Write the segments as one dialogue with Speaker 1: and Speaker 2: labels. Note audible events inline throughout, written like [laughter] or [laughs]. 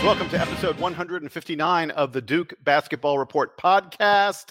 Speaker 1: fans, welcome to episode 159 of the Duke Basketball Report podcast.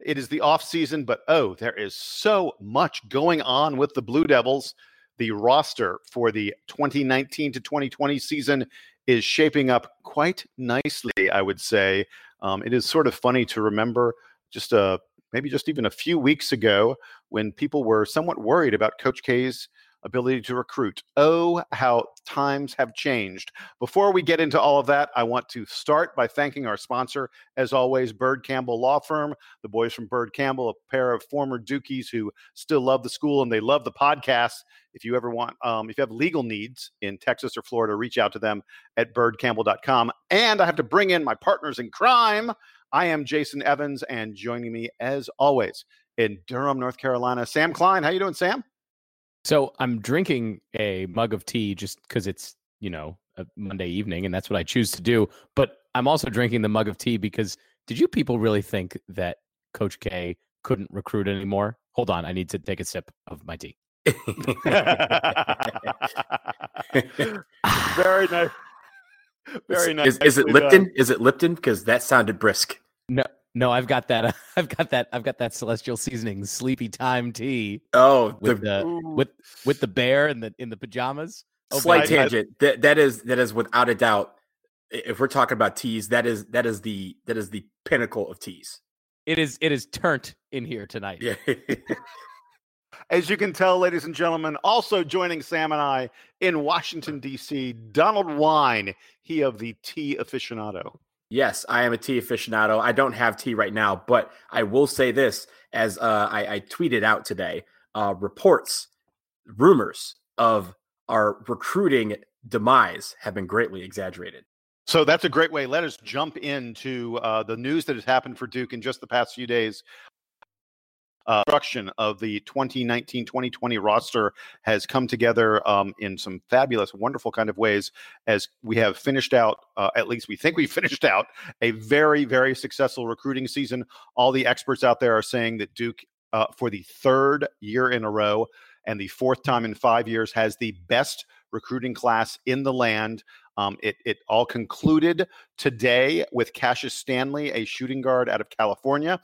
Speaker 1: It is the off season, but oh, there is so much going on with the Blue Devils. The roster for the 2019 to 2020 season is shaping up quite nicely, I would say. Um, it is sort of funny to remember just a maybe just even a few weeks ago when people were somewhat worried about Coach K's ability to recruit. Oh, how times have changed. Before we get into all of that, I want to start by thanking our sponsor, as always, Byrd Campbell Law Firm. The boys from Byrd Campbell, a pair of former Dukies who still love the school and they love the podcast. If you ever want, um, if you have legal needs in Texas or Florida, reach out to them at byrdcampbell.com. And I have to bring in my partners in crime. I am Jason Evans, and joining me as always in Durham, North Carolina, Sam Klein. How you doing, Sam?
Speaker 2: So I'm drinking a mug of tea just because it's, you know, a Monday evening and that's what I choose to do. But I'm also drinking the mug of tea because did you people really think that Coach K couldn't recruit anymore? Hold on, I need to take a sip of my tea. [laughs]
Speaker 1: Very nice. [sighs]
Speaker 3: Very nice. Is, is it uh Lipton? Done. Is it Lipton? Because that sounded brisk.
Speaker 2: No, no, I've got that. Uh, [laughs] I've got that. I've got that celestial seasoning sleepy time tea.
Speaker 3: Oh,
Speaker 2: with the, the with with the bear in the in the pajamas.
Speaker 3: Oh, Slight tangent. that that is that is without a doubt. If we're talking about teas, that is that is the that is the pinnacle of teas.
Speaker 2: It is it is turnt in here tonight.
Speaker 3: Yeah. [laughs]
Speaker 1: As you can tell, ladies and gentlemen, also joining Sam and I in Washington D.C., Donald Wine, he of the tea aficionado.
Speaker 3: Yes, I am a tea aficionado. I don't have tea right now, but I will say this as uh, I, I, tweeted out today uh, reports, rumors of our recruiting demise have been greatly exaggerated.
Speaker 1: So that's a great way. Let us jump into uh, the news that has happened for Duke in just the past few days uh, construction of the 2019-2020 roster has come together um, in some fabulous, wonderful kind of ways. As we have finished out, uh, at least we think we [laughs] finished out a very, very successful recruiting season. All the experts out there are saying that Duke, uh, for the third year in a row and the fourth time in five years, has the best recruiting class in the land. Um, it, it all concluded today with Cassius Stanley, a shooting guard out of California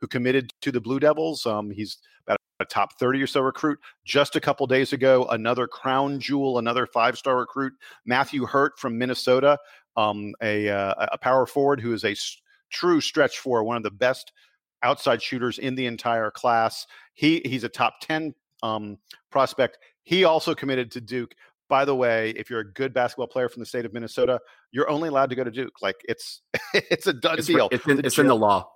Speaker 1: who committed to the Blue Devils. Um, he's about a top 30 or so recruit. Just a couple days ago, another crown jewel, another five star recruit, Matthew Hurt from Minnesota, um, a, uh, a power forward who is a s- true stretch for one of the best outside shooters in the entire class. He he's a top 10 um, prospect. He also committed to Duke. By the way, if you're a good basketball player from the state of Minnesota, you're only allowed to go to Duke. Like it's [laughs] it's a done
Speaker 3: it's,
Speaker 1: deal.
Speaker 3: It's, in, it's in the law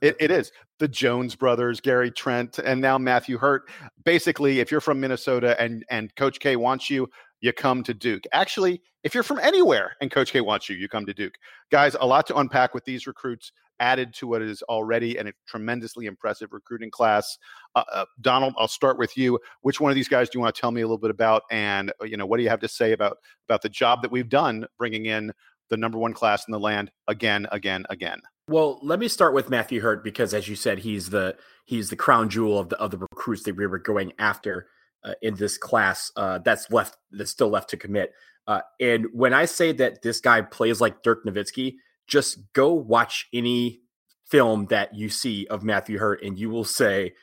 Speaker 1: it, it is the Jones brothers, Gary Trent, and now Matthew Hurt. Basically, if you're from Minnesota and and Coach K wants you, you come to Duke. Actually, if you're from anywhere and Coach K wants you, you come to Duke. Guys, a lot to unpack with these recruits added to what is already a tremendously impressive recruiting class. Uh, uh, Donald, I'll start with you. Which one of these guys do you want to tell me a little bit about, and uh, you know what do you have to say about about the job that we've done bringing in the number one class in the land again, again, again?
Speaker 3: Well, let me start with Matthew Hurt because, as you said, he's the he's the crown jewel of the of the recruits that we were going after uh, in this class. Uh, that's left that's still left to commit. Uh, and when I say that this guy plays like Dirk Nowitzki, just go watch any film that you see of Matthew Hurt, and you will say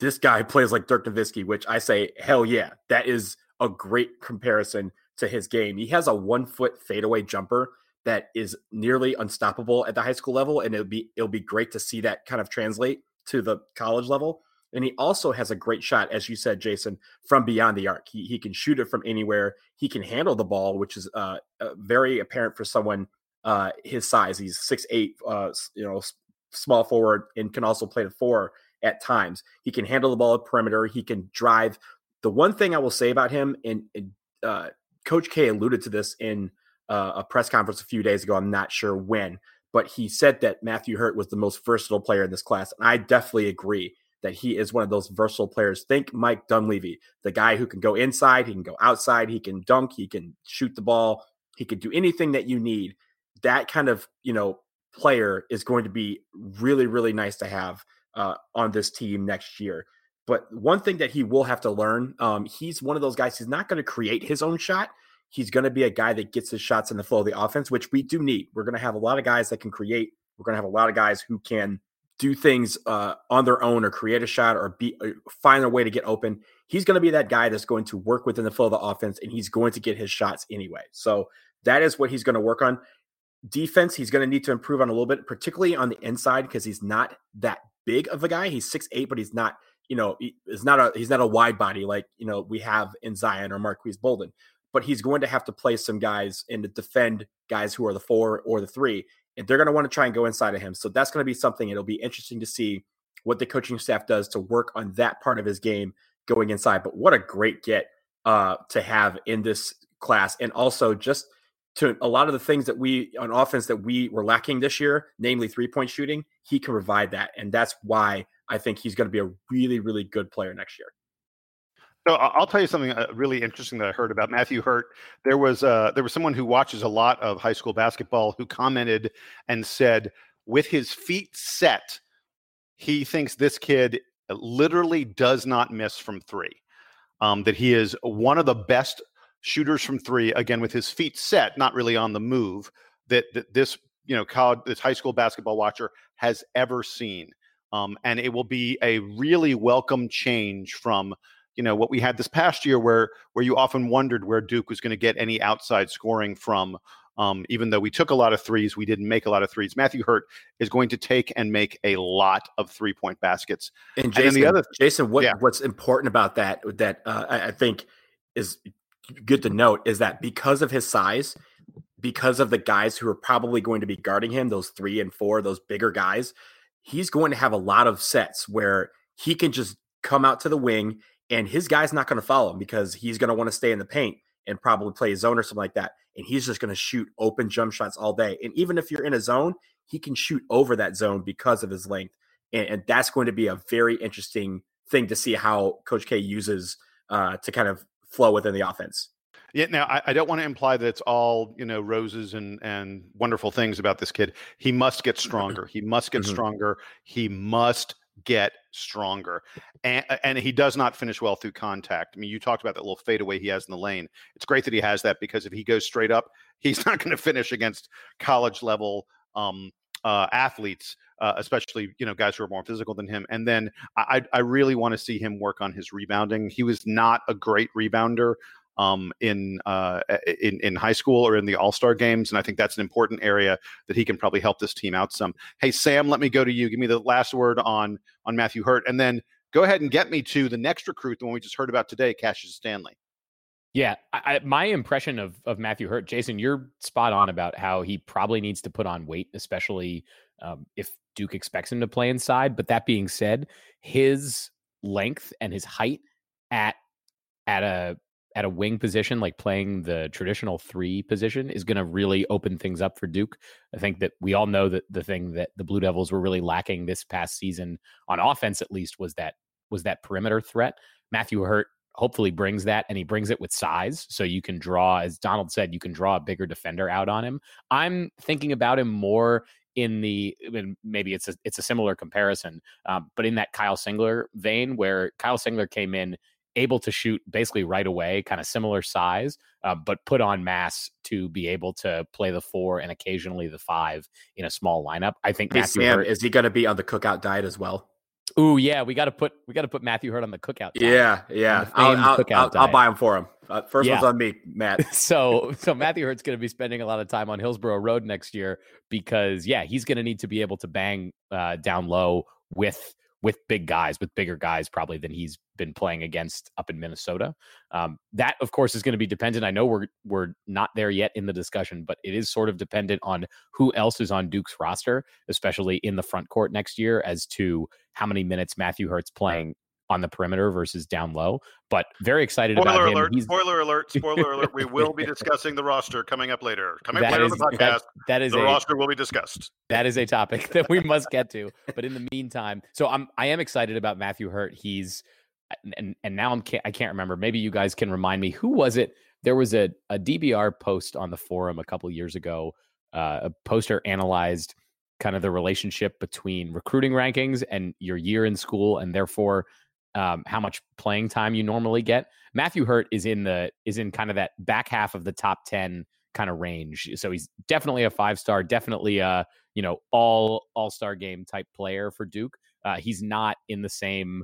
Speaker 3: this guy plays like Dirk Nowitzki. Which I say, hell yeah, that is a great comparison to his game. He has a one foot fadeaway jumper that is nearly unstoppable at the high school level, and it'll be it'll be great to see that kind of translate to the college level. And he also has a great shot, as you said, Jason, from beyond the arc. He, he can shoot it from anywhere. He can handle the ball, which is uh, uh, very apparent for someone uh, his size. He's six eight, uh, you know, small forward, and can also play the four at times. He can handle the ball at perimeter. He can drive. The one thing I will say about him, and, and uh, Coach K alluded to this in uh, a press conference a few days ago. I'm not sure when, but he said that Matthew Hurt was the most versatile player in this class. And I definitely agree that he is one of those versatile players. Think Mike Dunleavy, the guy who can go inside, he can go outside, he can dunk, he can shoot the ball, he can do anything that you need. That kind of, you know, player is going to be really, really nice to have uh, on this team next year. But one thing that he will have to learn, um, he's one of those guys. He's not going to create his own shot He's going to be a guy that gets his shots in the flow of the offense, which we do need. We're going to have a lot of guys that can create. We're going to have a lot of guys who can do things uh, on their own or create a shot or be or find a way to get open. He's going to be that guy that's going to work within the flow of the offense, and he's going to get his shots anyway. So that is what he's going to work on. Defense, he's going to need to improve on a little bit, particularly on the inside because he's not that big of a guy. He's six eight, but he's not you know he's not a he's not a wide body like you know we have in Zion or Marques Bolden. But he's going to have to play some guys and to defend guys who are the four or the three and they're going to want to try and go inside of him. So that's going to be something. It'll be interesting to see what the coaching staff does to work on that part of his game going inside. But what a great get uh, to have in this class, and also just to a lot of the things that we on offense that we were lacking this year, namely three point shooting. He can provide that, and that's why I think he's going to be a really, really good player next year.
Speaker 1: So I'll tell you something uh, really interesting that I heard about Matthew Hurt. There was uh, there was someone who watches a lot of high school basketball who commented and said, with his feet set, he thinks this kid literally does not miss from three. Um, that he is one of the best shooters from three. Again, with his feet set, not really on the move. That that this you know college this high school basketball watcher has ever seen. Um, and it will be a really welcome change from you know what we had this past year where where you often wondered where Duke was going to get any outside scoring from um, even though we took a lot of threes, we didn't make a lot of threes. Matthew Hurt is going to take and make a lot of three point baskets.
Speaker 3: And Jason, and the other, Jason, what, yeah. what's important about that that uh, I think is good to note is that because of his size, because of the guys who are probably going to be guarding him, those three and four, those bigger guys, he's going to have a lot of sets where he can just come out to the wing and his guy's not going to follow him because he's going to want to stay in the paint and probably play a zone or something like that. And he's just going to shoot open jump shots all day. And even if you're in a zone, he can shoot over that zone because of his length. And, and that's going to be a very interesting thing to see how Coach K uses uh, to kind of flow within the offense.
Speaker 1: Yeah. Now, I, I, don't want to imply that it's all you know roses and and wonderful things about this kid. He must get stronger. He must get mm-hmm. stronger. He must get stronger. And, and he does not finish well through contact. I mean, you talked about that little fadeaway he has in the lane. It's great that he has that because if he goes straight up, [laughs] he's not going to finish against college level um, uh, athletes, uh, especially you know guys who are more physical than him. And then I, I really want to see him work on his rebounding. He was not a great rebounder um, in, uh, in in high school or in the All Star games, and I think that's an important area that he can probably help this team out some. Hey Sam, let me go to you. Give me the last word on on Matthew Hurt, and then go ahead and get me to the next recruit, the one we just heard about today, Cassius Stanley.
Speaker 2: Yeah, I, my impression of of Matthew Hurt, Jason, you're spot on about how he probably needs to put on weight, especially um, if Duke expects him to play inside. But that being said, his length and his height at at a at a wing position, like playing the traditional three position, is going to really open things up for Duke. I think that we all know that the thing that the Blue Devils were really lacking this past season on offense, at least, was that was that perimeter threat. Matthew Hurt hopefully brings that, and he brings it with size, so you can draw, as Donald said, you can draw a bigger defender out on him. I'm thinking about him more in the maybe it's a it's a similar comparison, um, but in that Kyle Singler vein, where Kyle Singler came in able to shoot basically right away, kind of similar size, uh, but put on mass to be able to play the four and occasionally the five in a small lineup. I think
Speaker 3: hey, Matthew Sam, Hurt, is he going to be on the cookout diet as well?
Speaker 2: Ooh, yeah, we got to put we got to put Matthew Hurt on the cookout. Diet,
Speaker 3: yeah, yeah, I'll, I'll, I'll, I'll, buy him for him. Uh, first yeah. one's on me, Matt. [laughs]
Speaker 2: so, so [laughs] Matthew Hurt's going to be spending a lot of time on Hillsborough Road next year because, yeah, he's going to need to be able to bang uh, down low with with big guys, with bigger guys probably than he's been playing against up in Minnesota. Um, that, of course, is going to be dependent. I know we're we're not there yet in the discussion, but it is sort of dependent on who else is on Duke's roster, especially in the front court next year, as to how many minutes Matthew Hurt's playing on the perimeter versus down low. But very excited
Speaker 1: spoiler
Speaker 2: about
Speaker 1: alert, him. Spoiler alert! Spoiler alert! We will be [laughs] discussing the roster coming up later. Coming up later is, on the podcast. That, that is the a, roster will be discussed.
Speaker 2: That is a topic [laughs] that we must get to. But in the meantime, so I'm I am excited about Matthew Hurt. He's and and now I'm can't, I can't remember. Maybe you guys can remind me. Who was it? There was a a DBR post on the forum a couple years ago. Uh, a poster analyzed kind of the relationship between recruiting rankings and your year in school, and therefore um, how much playing time you normally get. Matthew Hurt is in the is in kind of that back half of the top ten kind of range. So he's definitely a five star, definitely a you know all all star game type player for Duke. Uh, he's not in the same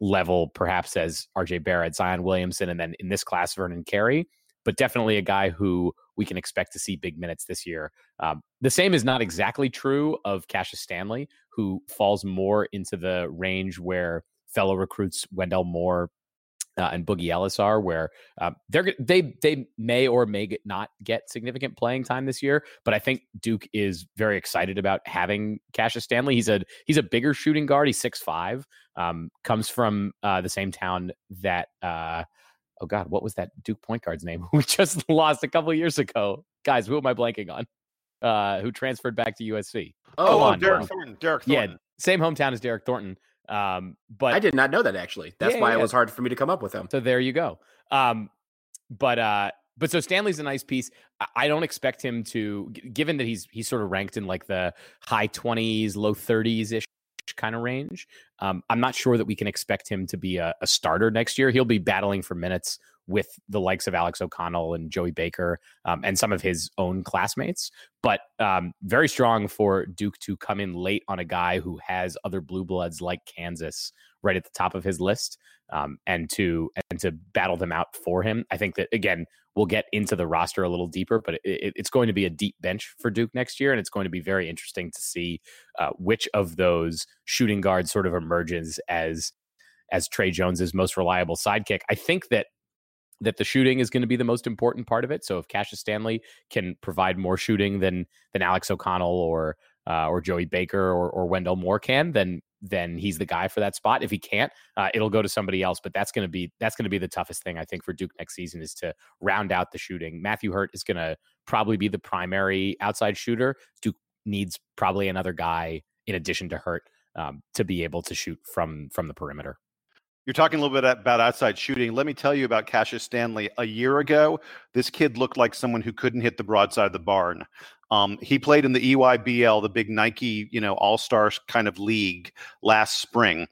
Speaker 2: level perhaps as RJ Barrett, Zion Williamson, and then in this class Vernon Carey, but definitely a guy who we can expect to see big minutes this year. Um, the same is not exactly true of Cassius Stanley, who falls more into the range where fellow recruits Wendell Moore uh, and Boogie Ellis are, where uh, they're they they may or may get not get significant playing time this year. But I think Duke is very excited about having Cassius Stanley. He's a he's a bigger shooting guard. He's six five. Um, comes from uh, the same town that uh, oh god, what was that Duke point guard's name? [laughs] we just lost a couple years ago. Guys, who am I blanking on? Uh, who transferred back to USC?
Speaker 1: Oh, oh Derryck Thornton. Derryck Thornton.
Speaker 2: Yeah, same hometown as Derryck Thornton. Um, but
Speaker 3: I did not know that actually. That's yeah, why yeah. it was hard for me to come up with him.
Speaker 2: So there you go. Um, but uh, but so Stanley's a nice piece. I don't expect him to, given that he's he's sort of ranked in like the high twenties, low thirties ish kind of range. Um, I'm not sure that we can expect him to be a, a starter next year. He'll be battling for minutes with the likes of Alex O'Connell and Joey Baker um, and some of his own classmates. But um, very strong for Duke to come in late on a guy who has other blue bloods like Kansas right at the top of his list um, and to and to battle them out for him. I think that again we'll get into the roster a little deeper, but it, it's going to be a deep bench for Duke next year, and it's going to be very interesting to see uh, which of those shooting guards sort of emerges as as Tre Jones's most reliable sidekick. I think that that the shooting is going to be the most important part of it. So if Cassius Stanley can provide more shooting than than Alex O'Connell or uh, or Joey Baker or, or Wendell Moore can, then then he's the guy for that spot. If he can't, uh, it'll go to somebody else. But that's going to be that's going to be the toughest thing I think for Duke next season is to round out the shooting. Matthew Hurt is going to probably be the primary outside shooter. Duke needs probably another guy in addition to Hurt um, to be able to shoot from from the perimeter.
Speaker 1: You're talking a little bit about outside shooting. Let me tell you about Cassius Stanley. A year ago, this kid looked like someone who couldn't hit the broadside of the barn. Um, he played in the EYBL, the big Nike, you know, All Stars kind of league last spring.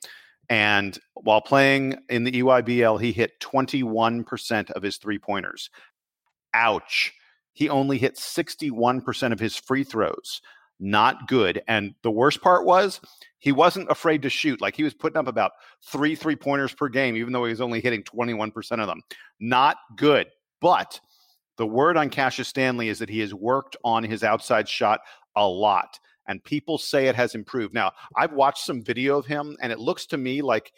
Speaker 1: And while playing in the EYBL, he hit 21% of his three pointers. Ouch. He only hit 61% of his free throws. Not good. And the worst part was he wasn't afraid to shoot. Like he was putting up about three three pointers per game, even though he was only hitting 21% of them. Not good. But the word on Cassius Stanley is that he has worked on his outside shot a lot, and people say it has improved. Now, I've watched some video of him, and it looks to me like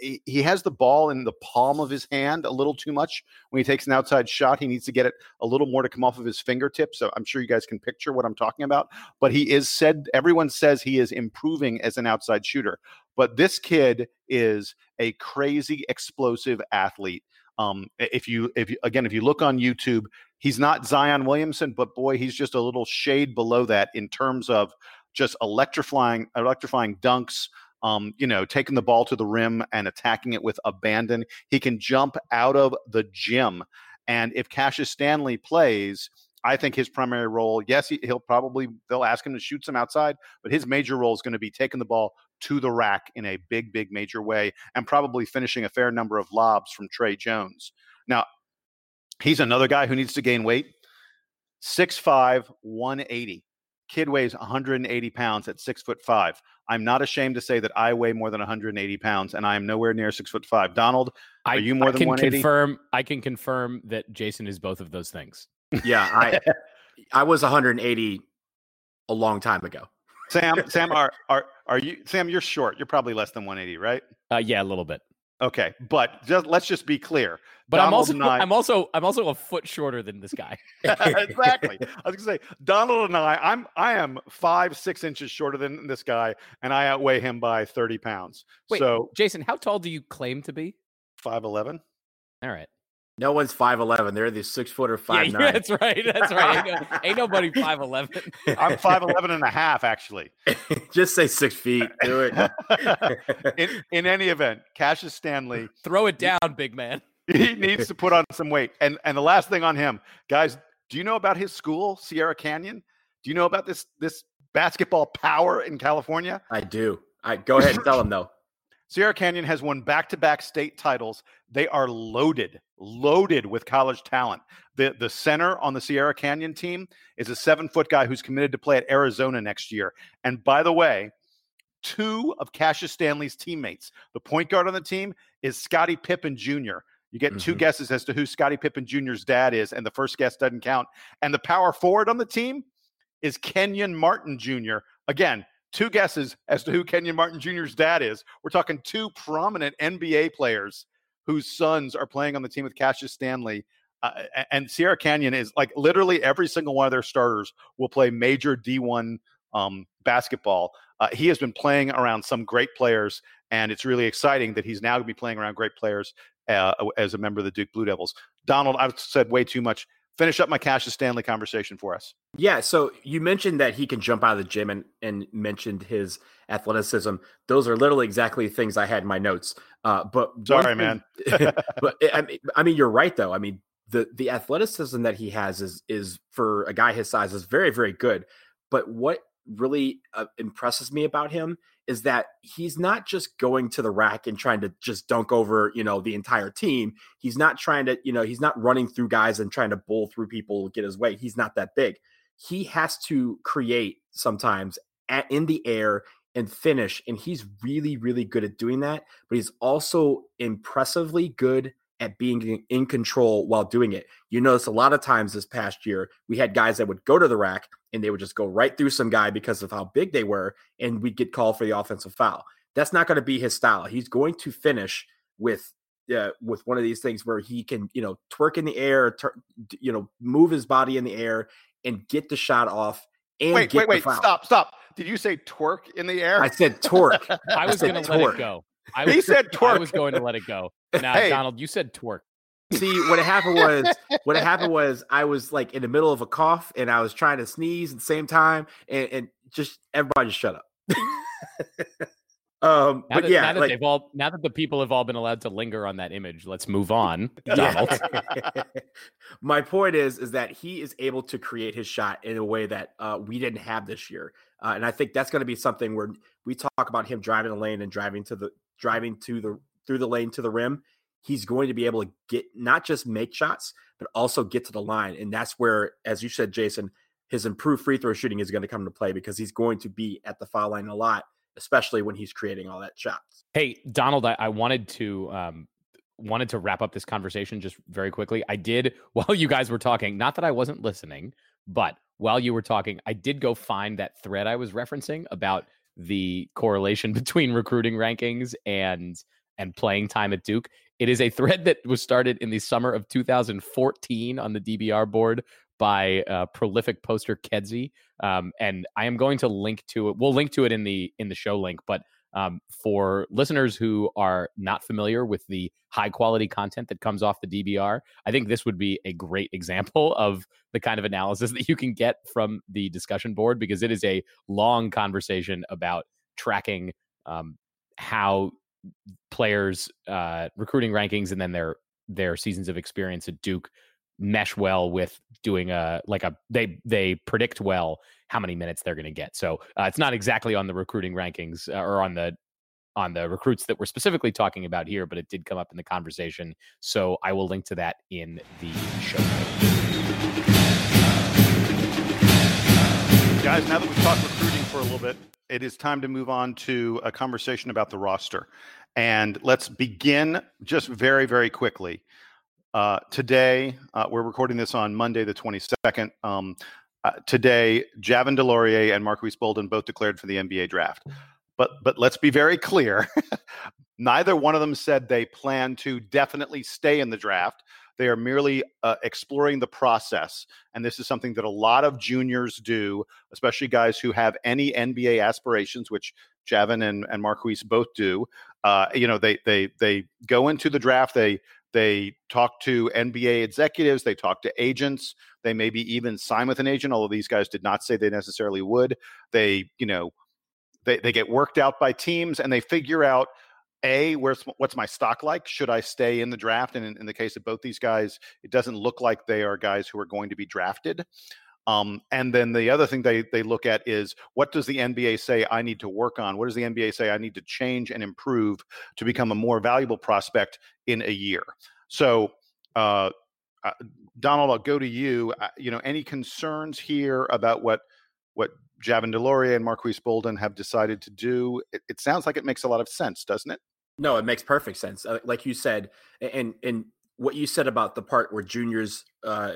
Speaker 1: he has the ball in the palm of his hand a little too much when he takes an outside shot. He needs to get it a little more to come off of his fingertips. So I'm sure you guys can picture what I'm talking about. But he is said, everyone says he is improving as an outside shooter. But this kid is a crazy explosive athlete. Um, if you, if you, again, if you look on YouTube, he's not Zion Williamson, but boy, he's just a little shade below that in terms of just electrifying, electrifying dunks. Um, you know, taking the ball to the rim and attacking it with abandon. He can jump out of the gym. And if Cassius Stanley plays, I think his primary role, yes, he, will probably they'll ask him to shoot some outside, but his major role is going to be taking the ball to the rack in a big, big major way and probably finishing a fair number of lobs from Tre Jones. Now, he's another guy who needs to gain weight. 6'5, 180. Kid weighs 180 pounds at six foot five. I'm not ashamed to say that I weigh more than 180 pounds, and I am nowhere near six foot five. Donald, are you more
Speaker 2: I
Speaker 1: than 180?
Speaker 2: Confirm, I can confirm that Jason is both of those things.
Speaker 3: Yeah, I [laughs] I was 180 a long time ago.
Speaker 1: Sam, Sam, [laughs] are are are you Sam? You're short. You're probably less than 180, right?
Speaker 2: Uh, yeah, a little bit.
Speaker 1: Okay, but just let's just be clear.
Speaker 2: But Donald I'm also I, I'm also I'm also a foot shorter than this guy. [laughs] [laughs]
Speaker 1: exactly. I was gonna say Donald and I I'm I am five six inches shorter than this guy, and I outweigh him by 30 pounds.
Speaker 2: Wait,
Speaker 1: so
Speaker 2: Jason, how tall do you claim to be?
Speaker 1: Five eleven.
Speaker 2: All right.
Speaker 3: No one's five eleven. They're the six footer [laughs] five yeah, nine.
Speaker 2: That's right. That's right. Ain't, no, ain't nobody five eleven.
Speaker 1: I'm five eleven and a half, actually. [laughs]
Speaker 3: Just say six feet. Do
Speaker 1: it. [laughs] in, in any event, Cassius Stanley.
Speaker 2: Throw it down, big man.
Speaker 1: He needs to put on some weight. And and the last thing on him, guys, do you know about his school, Sierra Canyon? Do you know about this this basketball power in California?
Speaker 3: I do. I go ahead and tell him though.
Speaker 1: Sierra Canyon has won back to back state titles. They are loaded, loaded with college talent. The, the center on the Sierra Canyon team is a seven foot guy who's committed to play at Arizona next year. And by the way, two of Cassius Stanley's teammates, the point guard on the team is Scottie Pippen Jr. You get mm-hmm. two guesses as to who Scottie Pippen Jr.'s dad is, and the first guess doesn't count. And the power forward on the team is Kenyon Martin Jr. Again, two guesses as to who Kenyon Martin Jr.'s dad is. We're talking two prominent NBA players whose sons are playing on the team with Cassius Stanley. Uh, and Sierra Canyon is like literally every single one of their starters will play major D1 um, basketball. Uh, he has been playing around some great players, and it's really exciting that he's now going to be playing around great players uh, as a member of the Duke Blue Devils. Donald, I've said way too much finish up my Cassius Stanley conversation for us.
Speaker 3: Yeah, so you mentioned that he can jump out of the gym and, and mentioned his athleticism. Those are literally exactly things I had in my notes. Uh, but
Speaker 1: sorry, man. [laughs]
Speaker 3: but I mean, I mean, you're right though. I mean, the the athleticism that he has is is for a guy his size is very very good. But what really uh, impresses me about him is that he's not just going to the rack and trying to just dunk over, you know, the entire team. He's not trying to, you know, he's not running through guys and trying to bowl through people get his way. He's not that big. He has to create sometimes at, in the air and finish and he's really really good at doing that, but he's also impressively good at being in control while doing it. You notice a lot of times this past year, we had guys that would go to the rack and they would just go right through some guy because of how big they were, and we'd get called for the offensive foul. That's not going to be his style. He's going to finish with uh, with one of these things where he can, you know, twerk in the air, tur- you know, move his body in the air and get the shot off. And
Speaker 1: wait, wait, wait! Stop, stop! Did you say twerk in the air?
Speaker 3: I said torque. [laughs]
Speaker 2: I was [laughs] going to let it go. I was,
Speaker 1: he said twerk. I
Speaker 2: was going to let it go. Now, hey. Donald, you said twerk.
Speaker 3: See, what happened was what happened [laughs] was I was like in the middle of a cough and I was trying to sneeze at the same time, and, and just everybody just shut up. [laughs] um, now but
Speaker 2: that,
Speaker 3: yeah,
Speaker 2: now that
Speaker 3: like,
Speaker 2: they've all now that the people have all been allowed to linger on that image, let's move on. [laughs] Donald.
Speaker 3: My point is, is that he is able to create his shot in a way that uh, we didn't have this year, uh, and I think that's going to be something where we talk about him driving the lane and driving to the driving to the through the lane to the rim, he's going to be able to get not just make shots, but also get to the line. And that's where, as you said, Jason, his improved free throw shooting is going to come into play because he's going to be at the foul line a lot, especially when he's creating all that shots.
Speaker 2: Hey, Donald, I, I wanted to um, wanted to wrap up this conversation just very quickly. I did [laughs] while you guys were talking, not that I wasn't listening, but while you were talking, I did go find that thread I was referencing about the correlation [laughs] between recruiting rankings and and playing time at Duke. It is a thread that was started in the summer of 2014 on the DBR board by uh, prolific poster Kedzie, um, and I am going to link to it. We'll link to it in the in the show link, but um, for listeners who are not familiar with the high quality content that comes off the DBR, I think this would be a great example of the kind of analysis that you can get from the discussion board because it is a long conversation about tracking um, how players' uh, recruiting rankings and then their their seasons of experience at Duke mesh well with doing a like a they they predict well how many minutes they're going to get. So uh, it's not exactly on the recruiting rankings uh, or on the on the recruits that we're specifically talking about here, but it did come up in the conversation. So I will link to that in the show.
Speaker 1: Guys, now that we've talked recruiting for a little bit, it is time to move on to a conversation about the roster. And let's begin just very, very quickly. Uh, today, uh, we're recording this on Monday, the 22nd. Um, uh, today, Javin DeLaurier and Marques Bolden both declared for the NBA draft. But but let's be very clear. [laughs] Neither one of them said they plan to definitely stay in the draft. They are merely uh, exploring the process. And this is something that a lot of juniors do, especially guys who have any NBA aspirations, which Javin and, and Marques both do. Uh, you know, they they they go into the draft, they they talk to NBA executives, they talk to agents, they maybe even sign with an agent, although these guys did not say they necessarily would. They, you know, they, they get worked out by teams and they figure out a where's what's my stock like should i stay in the draft and in, in, the case of both these guys it doesn't look like they are guys who are going to be drafted Um, and then the other thing they they look at is what does the NBA say I need to work on? What does the NBA say I need to change and improve to become a more valuable prospect in a year? So, uh, uh, Donald, I'll go to you. Uh, you know, any concerns here about what what Javin DeLaurier and Marques Bolden have decided to do? It, it, sounds like it makes a lot of sense, doesn't it?
Speaker 3: No, it makes perfect sense. Uh, like you said, and and what you said about the part where juniors uh,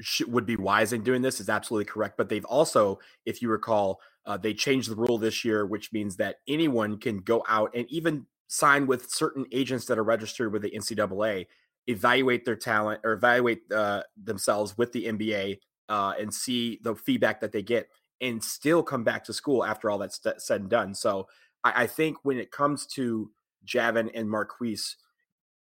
Speaker 3: sh- would be wise in doing this is absolutely correct. But they've also, if you recall, uh, they changed the rule this year, which means that anyone can go out and even sign with certain agents that are registered with the NCAA, evaluate their talent or evaluate uh, themselves with the NBA uh, and see the feedback that they get and still come back to school after all that's said and done. So I, I think when it comes to Javin and Marques,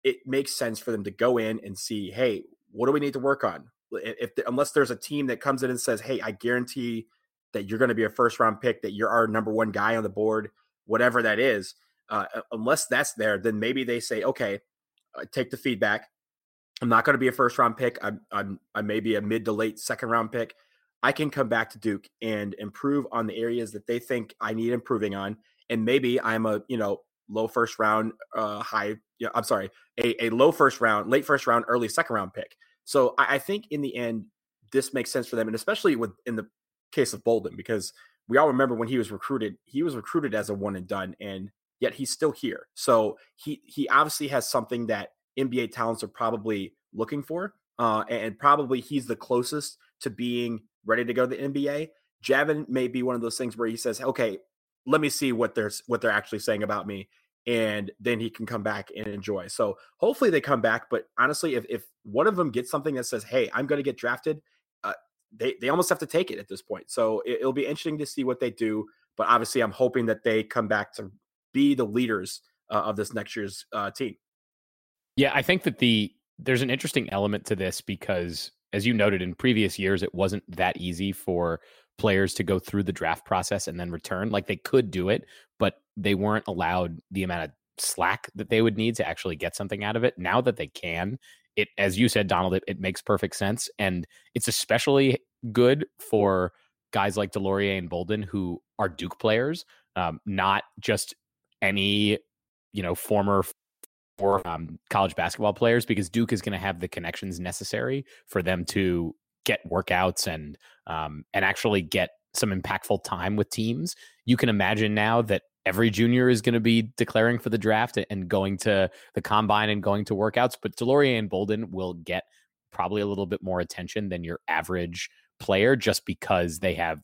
Speaker 3: it makes sense for them to go in and see, hey, what do we need to work on? if the, unless there's a team that comes in and says, "Hey, I guarantee that you're going to be a first round pick, that you're our number one guy on the board, whatever that is," uh, unless that's there, then maybe they say, "Okay, take the feedback. I'm not going to be a first round pick. I'm, I'm I may be a mid to late second round pick. I can come back to Duke and improve on the areas that they think I need improving on, and maybe I'm a you know low first round, uh, high. Yeah, I'm sorry, a, a low first round, late first round, early second round pick. So I, I think in the end, this makes sense for them, and especially with in the case of Bolden, because we all remember when he was recruited, he was recruited as a one and done, and yet he's still here. So he he obviously has something that NBA talents are probably looking for, uh, and probably he's the closest to being ready to go to the NBA. Javin may be one of those things where he says, "Okay, let me see what they're what they're actually saying about me," and then he can come back and enjoy. So hopefully they come back. But honestly, if, if one of them gets something that says, "Hey, I'm going to get drafted," uh, they they almost have to take it at this point. So it, it'll be interesting to see what they do. But obviously, I'm hoping that they come back to be the leaders uh, of this next year's uh, team.
Speaker 2: Yeah, I think that the there's an interesting element to this because, as you noted in previous years, it wasn't that easy for players to go through the draft process and then return. Like they could do it, but they weren't allowed the amount of slack that they would need to actually get something out of it. Now that they can, it as you said, Donald, it, it makes perfect sense. And it's especially good for guys like DeLaurier and Bolden who are Duke players, um, not just any, you know, former or um, college basketball players because Duke is going to have the connections necessary for them to get workouts and um, and actually get some impactful time with teams. You can imagine now that every junior is going to be declaring for the draft and going to the combine and going to workouts, but DeLaurier and Bolden will get probably a little bit more attention than your average player just because they have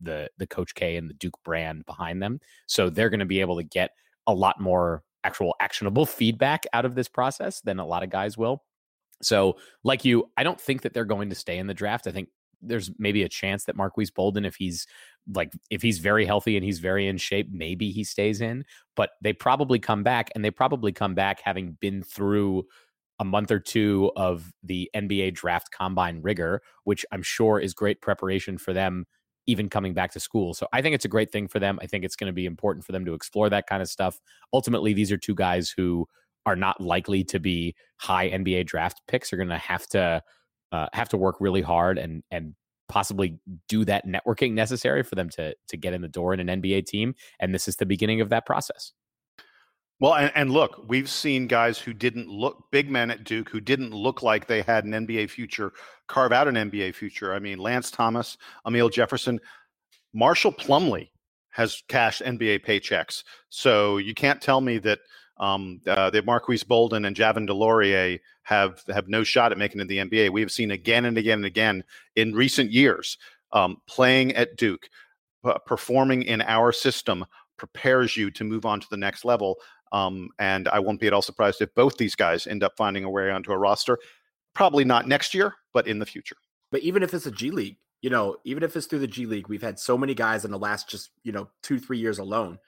Speaker 2: the the coach K and the Duke brand behind them. So they're going to be able to get a lot more actual actionable feedback out of this process than a lot of guys will. So, like you, I don't think that they're going to stay in the draft. I think there's maybe a chance that Marques Bolden, if he's like if he's very healthy and he's very in shape, maybe he stays in. But they probably come back, and they probably come back having been through a month or two of the NBA draft combine rigor, which I'm sure is great preparation for them even coming back to school. So I think it's a great thing for them. I think it's going to be important for them to explore that kind of stuff. Ultimately, these are two guys who are not likely to be high NBA draft picks. Are going to have to uh, have to work really hard and and possibly do that networking necessary for them to to get in the door in an NBA team. And this is the beginning of that process.
Speaker 1: Well, and, and, look, we've seen guys who didn't look big men at Duke who didn't look like they had an NBA future carve out an NBA future. I mean, Lance Thomas, Amile Jefferson, Marshall Plumlee has cashed NBA paychecks. So you can't tell me that um, uh, the Marques Bolden and Javin DeLaurier have have no shot at making it the NBA. We have seen again and again and again in recent years um, playing at Duke, p- performing in our system prepares you to move on to the next level. Um, and I won't be at all surprised if both these guys end up finding a way onto a roster. Probably not next year, but in the future.
Speaker 3: But even if it's a G League, you know, even if it's through the G League, we've had so many guys in the last just, you know, two, three years alone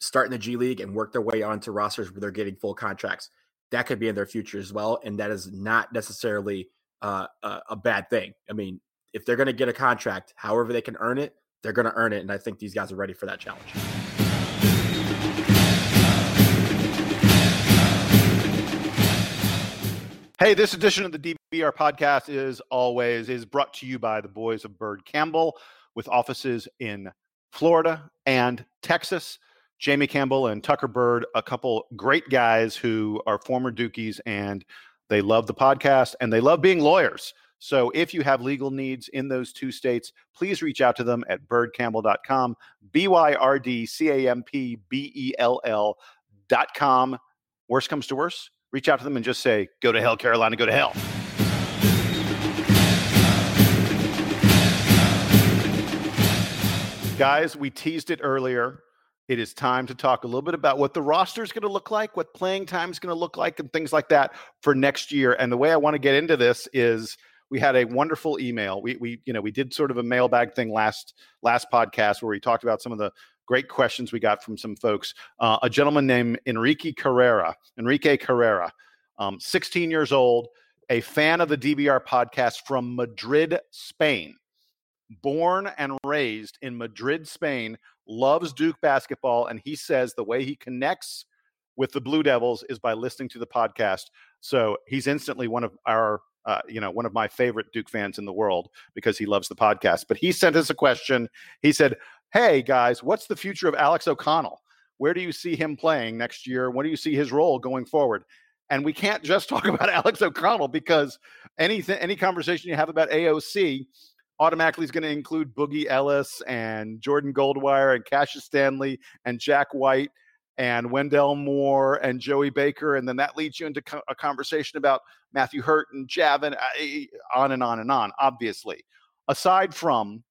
Speaker 3: start in the G League and work their way onto rosters where they're getting full contracts. That could be in their future as well. And that is not necessarily uh, a, a bad thing. I mean, if they're going to get a contract, however they can earn it, they're going to earn it. And I think these guys are ready for that challenge.
Speaker 1: Hey, this edition of the DBR podcast is always is brought to you by the boys of Byrd Campbell with offices in Florida and Texas. Jamie Campbell and Tucker Byrd, a couple great guys who are former Dukies and they love the podcast and they love being lawyers. So if you have legal needs in those two states, please reach out to them at byrdcampbell.com, B Y R D C A M P B E L L.com. Worst comes to worst, reach out to them and just say, go to hell, Carolina, go to hell. Guys, we teased it earlier. It is time to talk a little bit about what the roster is going to look like, what playing time is going to look like, and things like that for next year. And the way I want to get into this is we had a wonderful email. We we you know we did sort of a mailbag thing last last podcast where we talked about some of the great questions we got from some folks. Uh, a gentleman named Enrique Carrera, Enrique Carrera, um, 16 years old, a fan of the DBR podcast from Madrid, Spain. Born and raised in Madrid, Spain, loves Duke basketball, and he says the way he connects with the Blue Devils is by listening to the podcast. So he's instantly one of our uh, you know, one of my favorite Duke fans in the world because he loves the podcast. But he sent us a question. He said, Hey, guys, what's the future of Alex O'Connell? Where do you see him playing next year? What do you see his role going forward? And we can't just [laughs] talk about Alex O'Connell because anything, any conversation you have about AOC automatically is going to include Boogie Ellis and Jordan Goldwire and Cassius Stanley and Jack White and Wendell Moore and Joey Baker. And then that leads you into a conversation about Matthew Hurt and Javin, uh, on and on and on, obviously. Aside from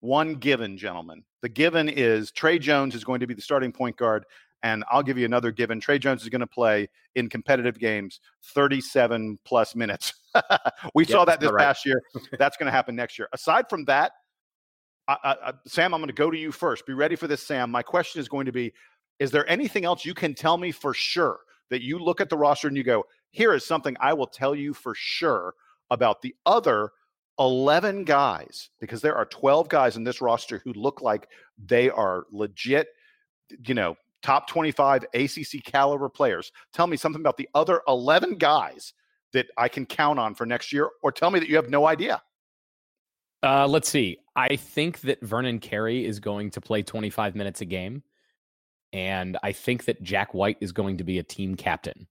Speaker 1: one given, gentlemen, the given is Tre Jones is going to be the starting point guard. And I'll give you another given. Tre Jones is going to play in competitive games 37 plus minutes. [laughs] we saw that this right. past year. [laughs] That's going to happen next year. Aside from that, I, I, Sam, I'm going to go to you first. Be ready for this, Sam. My question is going to be is there anything else you can tell me for sure that you look at the roster and you go, here is something I will tell you for sure about the other 11 guys, because there are 12 guys in this roster who look like they are legit, you know, top 25 ACC caliber players. Tell me something about the other 11 guys that I can count on for next year, or tell me that you have no idea.
Speaker 2: Uh, let's see. I think that Vernon Carey is going to play 25 minutes a game. And I think that Jack White is going to be a team captain.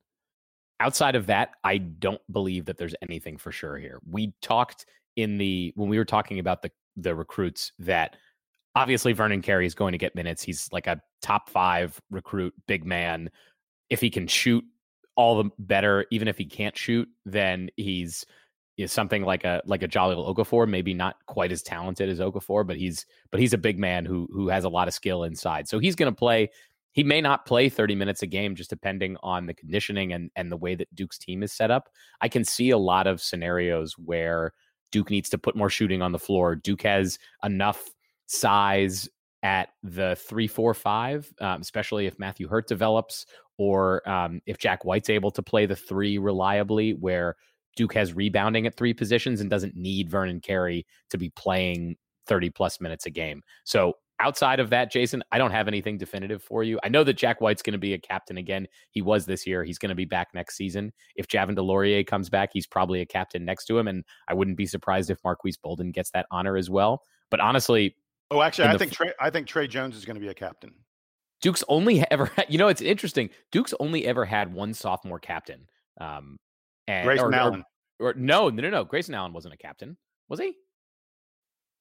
Speaker 2: Outside of that, I don't believe that there's anything for sure here. We talked in the when we were talking about the the recruits that obviously Vernon Carey is going to get minutes. He's like a top five recruit, big man. If he can shoot all the better, even if he can't shoot, then he's is something like a like a Jahlil Okafor, maybe not quite as talented as Okafor, but he's but he's a big man who who has a lot of skill inside. So he's going to play he may not play 30 minutes a game just depending on the conditioning and and the way that Duke's team is set up. I can see a lot of scenarios where Duke needs to put more shooting on the floor. Duke has enough size at the three, four, five, um, especially if Matthew Hurt develops or um, if Jack White's able to play the three reliably, where Duke has rebounding at three positions and doesn't need Vernon Carey to be playing 30 plus minutes a game. So outside of that, Jason, I don't have anything definitive for you. I know that Jack White's going to be a captain again. He was this year. He's going to be back next season. If Javin DeLaurier comes back, he's probably a captain next to him. And I wouldn't be surprised if Marques Bolden gets that honor as well. But honestly,
Speaker 1: oh, actually, I think Tre, I think Tre Jones is going to be a captain.
Speaker 2: Duke's only [laughs] ever, had, you know, it's interesting. Duke's only ever had one sophomore captain. Um,
Speaker 1: and Grayson or, Allen.
Speaker 2: Or, or, no, no, no, no. Grayson Allen wasn't a captain, was he?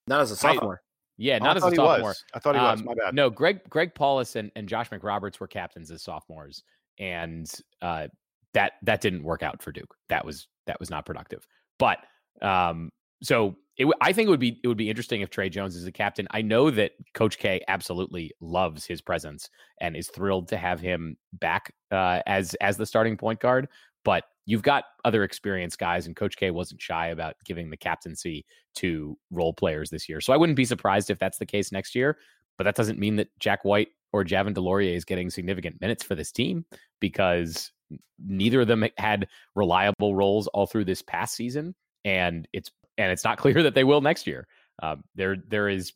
Speaker 3: Not as a sophomore.
Speaker 2: Yeah,
Speaker 1: not
Speaker 2: as a sophomore.
Speaker 1: Was. I thought he was. Um, My bad.
Speaker 2: No, Greg Greg Paulus and, and Josh McRoberts were captains as sophomores, and uh, that that didn't work out for Duke. That was that was not productive. But um, so it, I think it would be it would be interesting if Tre Jones is a captain. I know that Coach K absolutely loves his presence and is thrilled to have him back uh, as as the starting point guard. But you've got other experienced guys, and Coach K wasn't shy about giving the captaincy to role players this year. So I wouldn't be surprised if that's the case next year. But that doesn't mean that Jack White or Javin DeLaurier is getting significant minutes for this team because neither of them had reliable roles all through this past season, and it's and it's not [laughs] clear that they will next year. Um, there there is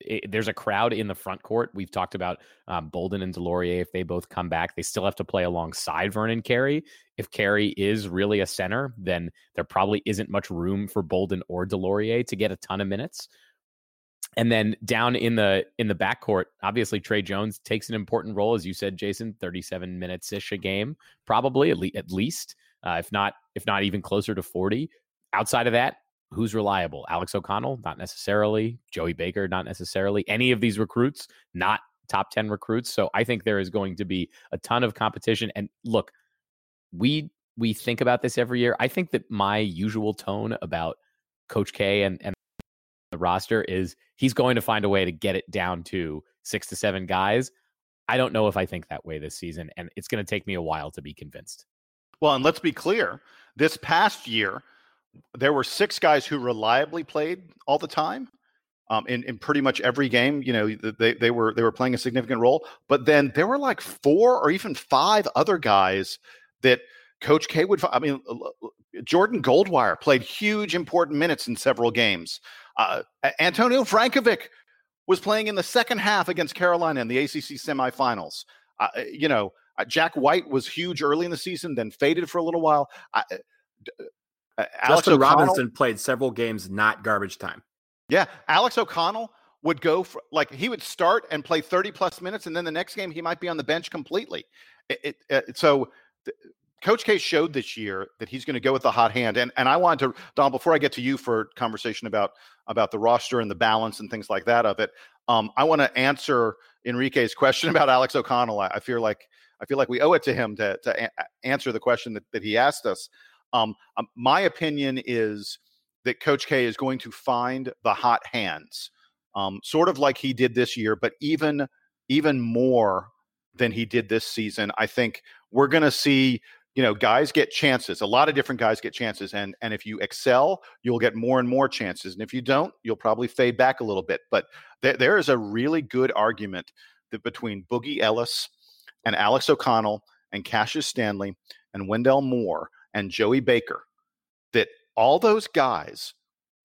Speaker 2: it, there's a crowd in the front court. We've talked about um, Bolden and DeLaurier. If they both come back, they still have to play alongside Vernon Carey. If Carey is really a center, then there probably isn't much room for Bolden or DeLaurier to get a ton of minutes. And then down in the in the backcourt, obviously Tre Jones takes an important role, as you said, Jason. Thirty-seven minutes ish a game, probably at, le- at least, uh, if not if not even closer to forty. Outside of that, who's reliable? Alex O'Connell, not necessarily. Joey Baker, not necessarily. Any of these recruits, not top 10 recruits. So I think there is going to be a ton of competition. And look, we we think about this every year. I think that my usual tone about Coach K and, and the roster is he's going to find a way to get it down to six to seven guys. I don't know if I think that way this season, and it's going to take me a while to be convinced.
Speaker 1: Well, and let's be clear this past year, there were six guys who reliably played all the time. Um, in, in pretty much every game, you know, they, they were they were playing a significant role. But then there were like four or even five other guys that Coach K would. I mean, Jordan Goldwire played huge, important minutes in several games. Uh, Antonio Vrankovic was playing in the second half against Carolina in the ACC semifinals. Uh, you know, uh, Jack White was huge early in the season, then faded for a little while. Uh,
Speaker 3: uh, Alex Justin Robinson played several games not garbage time.
Speaker 1: Yeah, Alex O'Connell would go for like he would start and play 30 plus minutes, and then the next game he might be on the bench completely. It, it, it uh, so. Th- Coach K showed this year that he's going to go with the hot hand, and and I wanted to Don before I get to you for conversation about about the roster and the balance and things like that of it. Um, I want to answer Enrique's [laughs] question about Alex O'Connell. I, I, feel like I feel like we owe it to him to to a- answer the question that, that he asked us. Um, um, my opinion is that Coach K is going to find the hot hands, um, sort of like he did this year, but even even more than he did this season. I think we're going to see you know guys get chances a lot of different guys get chances and and if you excel you'll get more and more chances and if you don't you'll probably fade back a little bit but th- there is a really good argument that between boogie ellis and alex o'connell and cassius stanley and wendell moore and Joey Baker, that all those guys,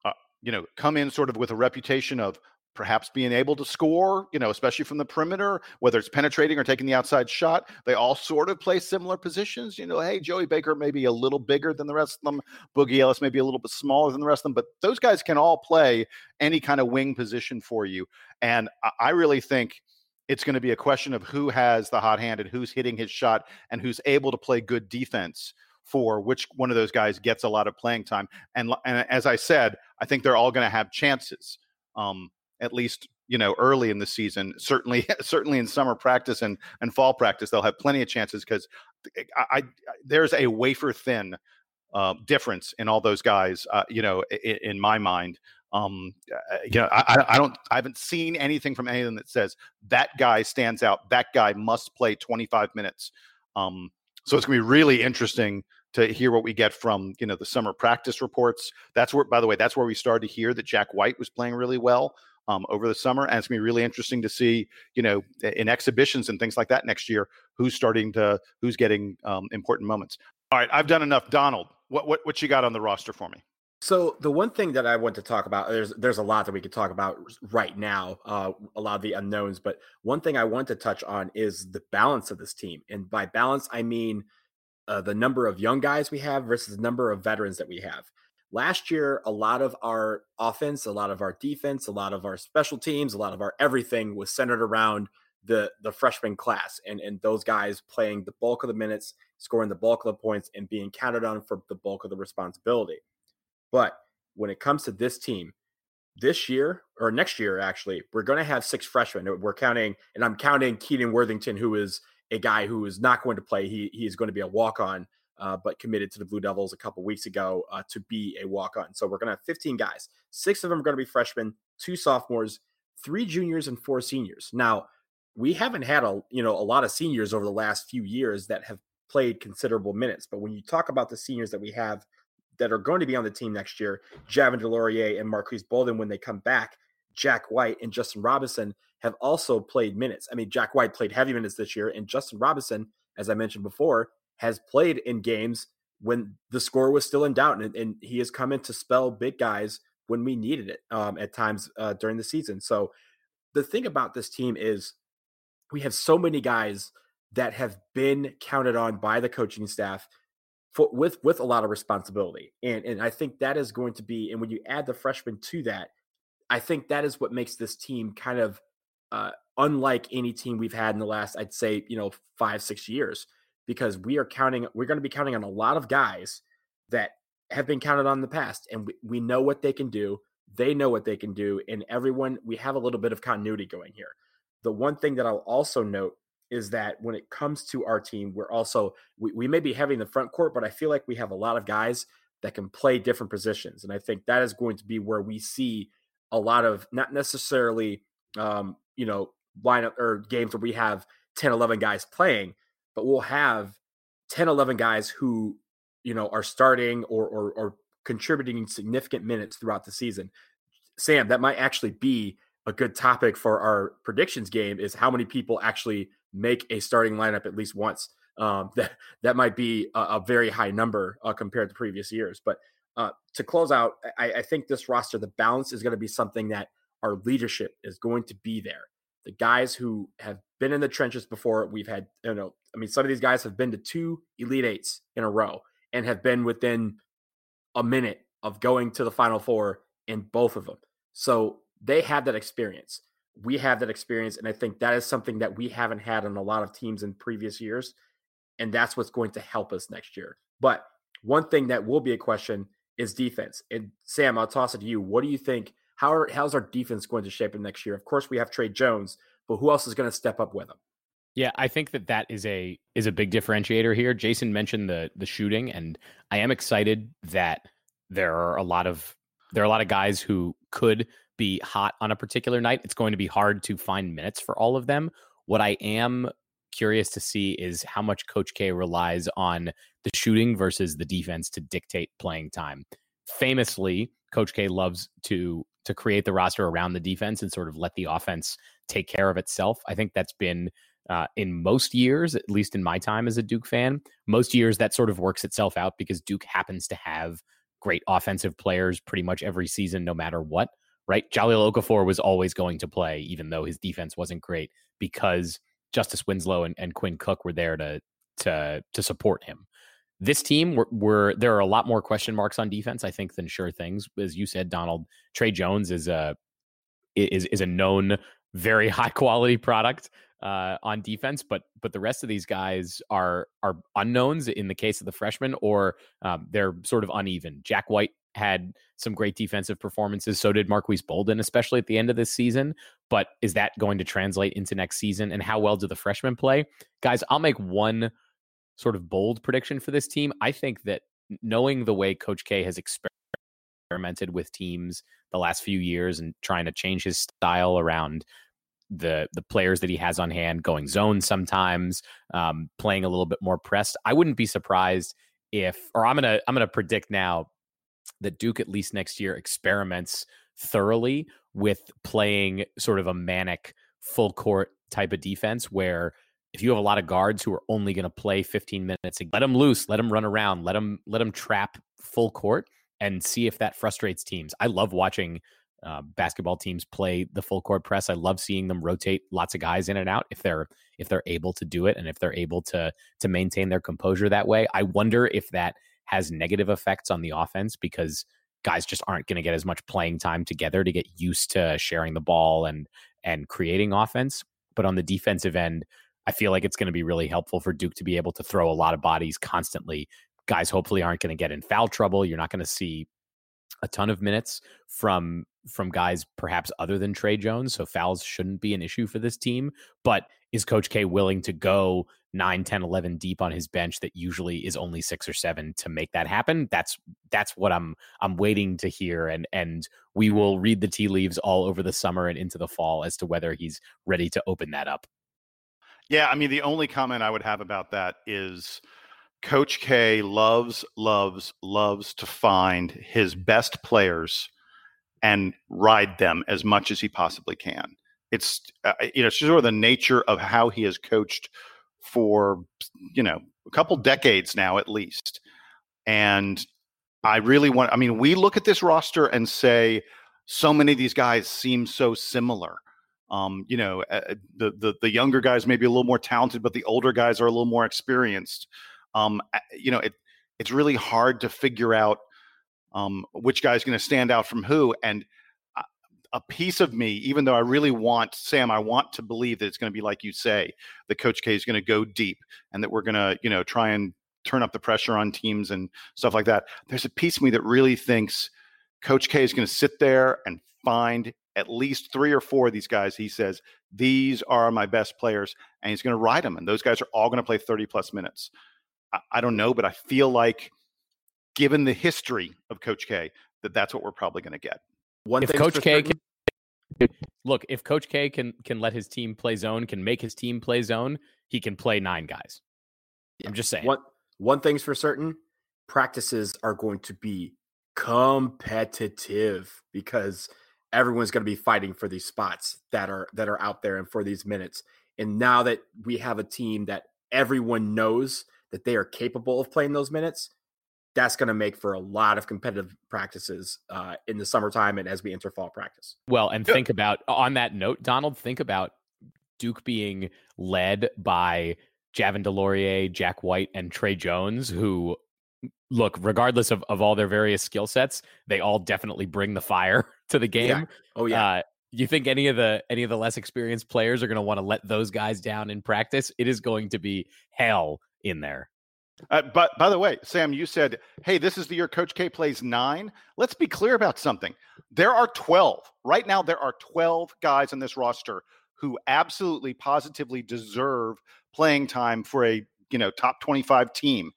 Speaker 1: uh, you know, come in sort of with a reputation of perhaps being able to score, you know, especially from the perimeter, whether it's penetrating or taking the outside shot. They all sort of play similar positions. You know, hey, Joey Baker may be a little bigger than the rest of them. Boogie Ellis may be a little bit smaller than the rest of them, but those guys can all play any kind of wing position for you. And I really think it's going to be a question of who has the hot hand and who's hitting his shot and who's able to play good defense for which one of those guys gets a lot of playing time. And, and as I said, I think they're all going to have chances, um, at least you know early in the season. Certainly, [laughs] certainly in summer practice and and fall practice, they'll have plenty of chances because I, I, there's a wafer thin uh, difference in all those guys. Uh, you know, in, in my mind. Um, uh, you know, I, I don't, I haven't seen anything from anything that says that guy stands out. That guy must play 25 minutes. Um, so it's going to be really interesting to hear what we get from you know the summer practice reports. That's where, by the way, that's where we started to hear that Jack White was playing really well um, over the summer, and it's going to be really interesting to see you know in exhibitions and things like that next year who's starting to who's getting um, important moments. All right, I've done enough. Donald, what what what you got on the roster for me?
Speaker 3: So the one thing that I want to talk about, there's there's a lot that we could talk about right now, uh, a lot of the unknowns. But one thing I want to touch on is the balance of this team, and by balance I mean uh, the number of young guys we have versus the number of veterans that we have. Last year, a lot of our offense, a lot of our defense, a lot of our special teams, a lot of our everything was centered around the the freshman class and and those guys playing the bulk of the minutes, scoring the bulk of the points, and being counted on for the bulk of the responsibility. But when it comes to this team, this year or next year, actually, we're going to have six freshmen. We're counting, and I'm counting Keenan Worthington, who is a guy who is not going to play. He he is going to be a walk on, uh, but committed to the Blue Devils a couple weeks ago uh, to be a walk on. So we're going to have 15 guys. Six of them are going to be freshmen, two sophomores, three juniors, and four seniors. Now we haven't had a you know a lot of seniors over the last few years that have played considerable minutes. But when you talk about the seniors that we have that are going to be on the team next year, Javin DeLaurier and Marques Bolden, when they come back, Jack White and Justin Robinson have also played minutes. I mean, Jack White played heavy minutes this year, and Justin Robinson, as I mentioned before, has played in games when the score was still in doubt, and, and he has come in to spell big guys when we needed it um, at times uh, during the season. So the thing about this team is we have so many guys that have been counted on by the coaching staff for, with with a lot of responsibility. And and I think that is going to be and when you add the freshman to that, I think that is what makes this team kind of uh, unlike any team we've had in the last I'd say, you know, 5 6 years because we are counting we're going to be counting on a lot of guys that have been counted on in the past and we, we know what they can do. They know what they can do and everyone we have a little bit of continuity going here. The one thing that I'll also note is that when it comes to our team, we're also we, we may be having the front court, but I feel like we have a lot of guys that can play different positions. And I think that is going to be where we see a lot of not necessarily um, you know, lineup or games where we have 10, 11 guys playing, but we'll have 10, 11 guys who, you know, are starting or or, or contributing significant minutes throughout the season. Sam, that might actually be a good topic for our predictions game is how many people actually make a starting lineup at least once. Um, [laughs] that that might be a, a very high number uh, compared to previous years. But uh, to close out, I, I think this roster, the balance is going to be something that our leadership is going to be there. The guys who have been in the trenches before, we've had, you know, I mean, some of these guys have been to two Elite Eights in a row and have been within a minute of going to the Final Four in both of them. So they have that experience. We have that experience. And I think that is something that we haven't had on a lot of teams in previous years. And that's what's going to help us next year. But one thing that will be a question is defense. And Sam, I'll toss it to you. What do you think? How are, how's our defense going to shape in next year? Of course, we have Tre Jones, but who else is going to step up with him?
Speaker 2: Yeah, I think that that is a is a big differentiator here. Jason mentioned the the shooting, and I am excited that there are a lot of there are a lot of guys who could be hot on a particular night. It's going to be hard to find minutes for all of them. What I am curious to see is how much Coach K relies on the shooting versus the defense to dictate playing time. Famously, Coach K loves to to create the roster around the defense and sort of let the offense take care of itself. I think that's been uh, in most years, at least in my time as a Duke fan, most years that sort of works itself out because Duke happens to have great offensive players pretty much every season, no matter what right? Jahlil Okafor was always going to play, even though his defense wasn't great, because Justice Winslow and, and Quinn Cook were there to to to support him. This team were, were there are a lot more question marks on defense, I think, than sure things. As you said, Donald, Tre Jones is a is is a known very [laughs] high quality product uh, on defense, but but the rest of these guys are are unknowns in the case of the freshmen, or um, they're sort of uneven. Jack White had some great defensive performances. So did Marques Bolden, especially at the end of this season. But is that going to translate into next season? And how well do the freshmen play? Guys, I'll make one sort of bold prediction for this team. I think that knowing the way Coach K has experimented with teams the last few years and trying to change his style around the the players that he has on hand, going zone sometimes, um, playing a little bit more pressed. I wouldn't be surprised if, or I'm gonna I'm gonna predict now that Duke, at least next year, experiments thoroughly with playing sort of a manic full court type of defense where if you have a lot of guards who are only going to play 15 minutes, let them loose, let them run around, let them let them trap full court and see if that frustrates teams. I love watching uh, basketball teams play the full court press. I love seeing them rotate lots of guys in and out if they're if they're able to do it and if they're able to to maintain their composure that way. I wonder if that has negative effects on the offense because guys just aren't going to get as much playing time together to get used to sharing the ball and and creating offense. But on the defensive end, I feel like it's going to be really helpful for Duke to be able to throw a lot of bodies constantly. Guys hopefully aren't going to get in foul trouble. You're not going to see a ton of minutes from from guys perhaps other than Tre Jones. So fouls shouldn't be an issue for this team. But is Coach K willing to go 9, 10, 11 deep on his bench that usually is only six or seven to make that happen? That's that's what I'm I'm waiting to hear. And and we will read the tea leaves all over the summer and into the fall as to whether he's ready to open that up.
Speaker 1: Yeah, I mean the only comment I would have about that is Coach K loves, loves, loves to find his best players and ride them as much as he possibly can. It's uh, you know sort of the nature of how he has coached for you know a couple decades now at least, and I really want. I mean, we look at this roster and say so many of these guys seem so similar. Um, you know, uh, the, the the younger guys may be a little more talented, but the older guys are a little more experienced. Um, you know, it it's really hard to figure out um, which guy's going to stand out from who. And a piece of me, even though I really want Sam, I want to believe that it's going to be like you say, that Coach K is going to go deep, and that we're going to, you know, try and turn up the pressure on teams and stuff like that. There's a piece of me that really thinks Coach K is going to sit there and find at least three or four of these guys. He says these are my best players, and he's going to ride them, and those guys are all going to play 30 plus minutes. I, I don't know, but I feel like, given the history of Coach K, that that's what we're probably going to get.
Speaker 2: One if Coach K certain- can look, if Coach K can can let his team play zone, can make his team play zone, he can play nine guys. I'm just saying.
Speaker 3: One one thing's for certain: practices are going to be competitive because everyone's going to be fighting for these spots that are that are out there and for these minutes. And now that we have a team that everyone knows that they are capable of playing those minutes, that's going to make for a lot of competitive practices uh, in the summertime and as we enter fall practice.
Speaker 2: Well, and think about on that note, Donald, think about Duke being led by Javin DeLaurier, Jack White, and Tre Jones, who look, regardless of, of all their various skill sets, they all definitely bring the fire [laughs] to the game.
Speaker 3: Yeah. Oh yeah. Uh,
Speaker 2: you think any of the any of the less experienced players are going to want to let those guys down in practice? It is going to be hell in there.
Speaker 1: Uh, but by the way, Sam, you said, "Hey, this is the year Coach K plays nine. Let's be clear about something. There are twelve right now. There are twelve guys on this roster who absolutely, positively deserve playing time for a you know top twenty-five team.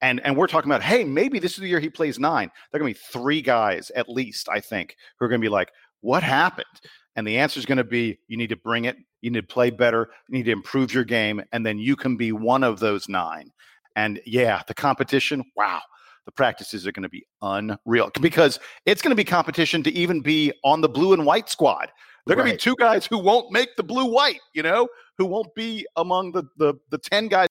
Speaker 1: And and we're talking about, hey, maybe this is the year he plays nine. There are going to be three guys at least, I think, who are going to be like, what happened? And the answer is going to be, you need to bring it. You need to play better. You need to improve your game, and then you can be one of those nine. And yeah, the competition, wow, the practices are going to be unreal because it's going to be competition to even be on the blue and white squad. There are right. going to be two guys who won't make the blue white, you know, who won't be among the the the 10 guys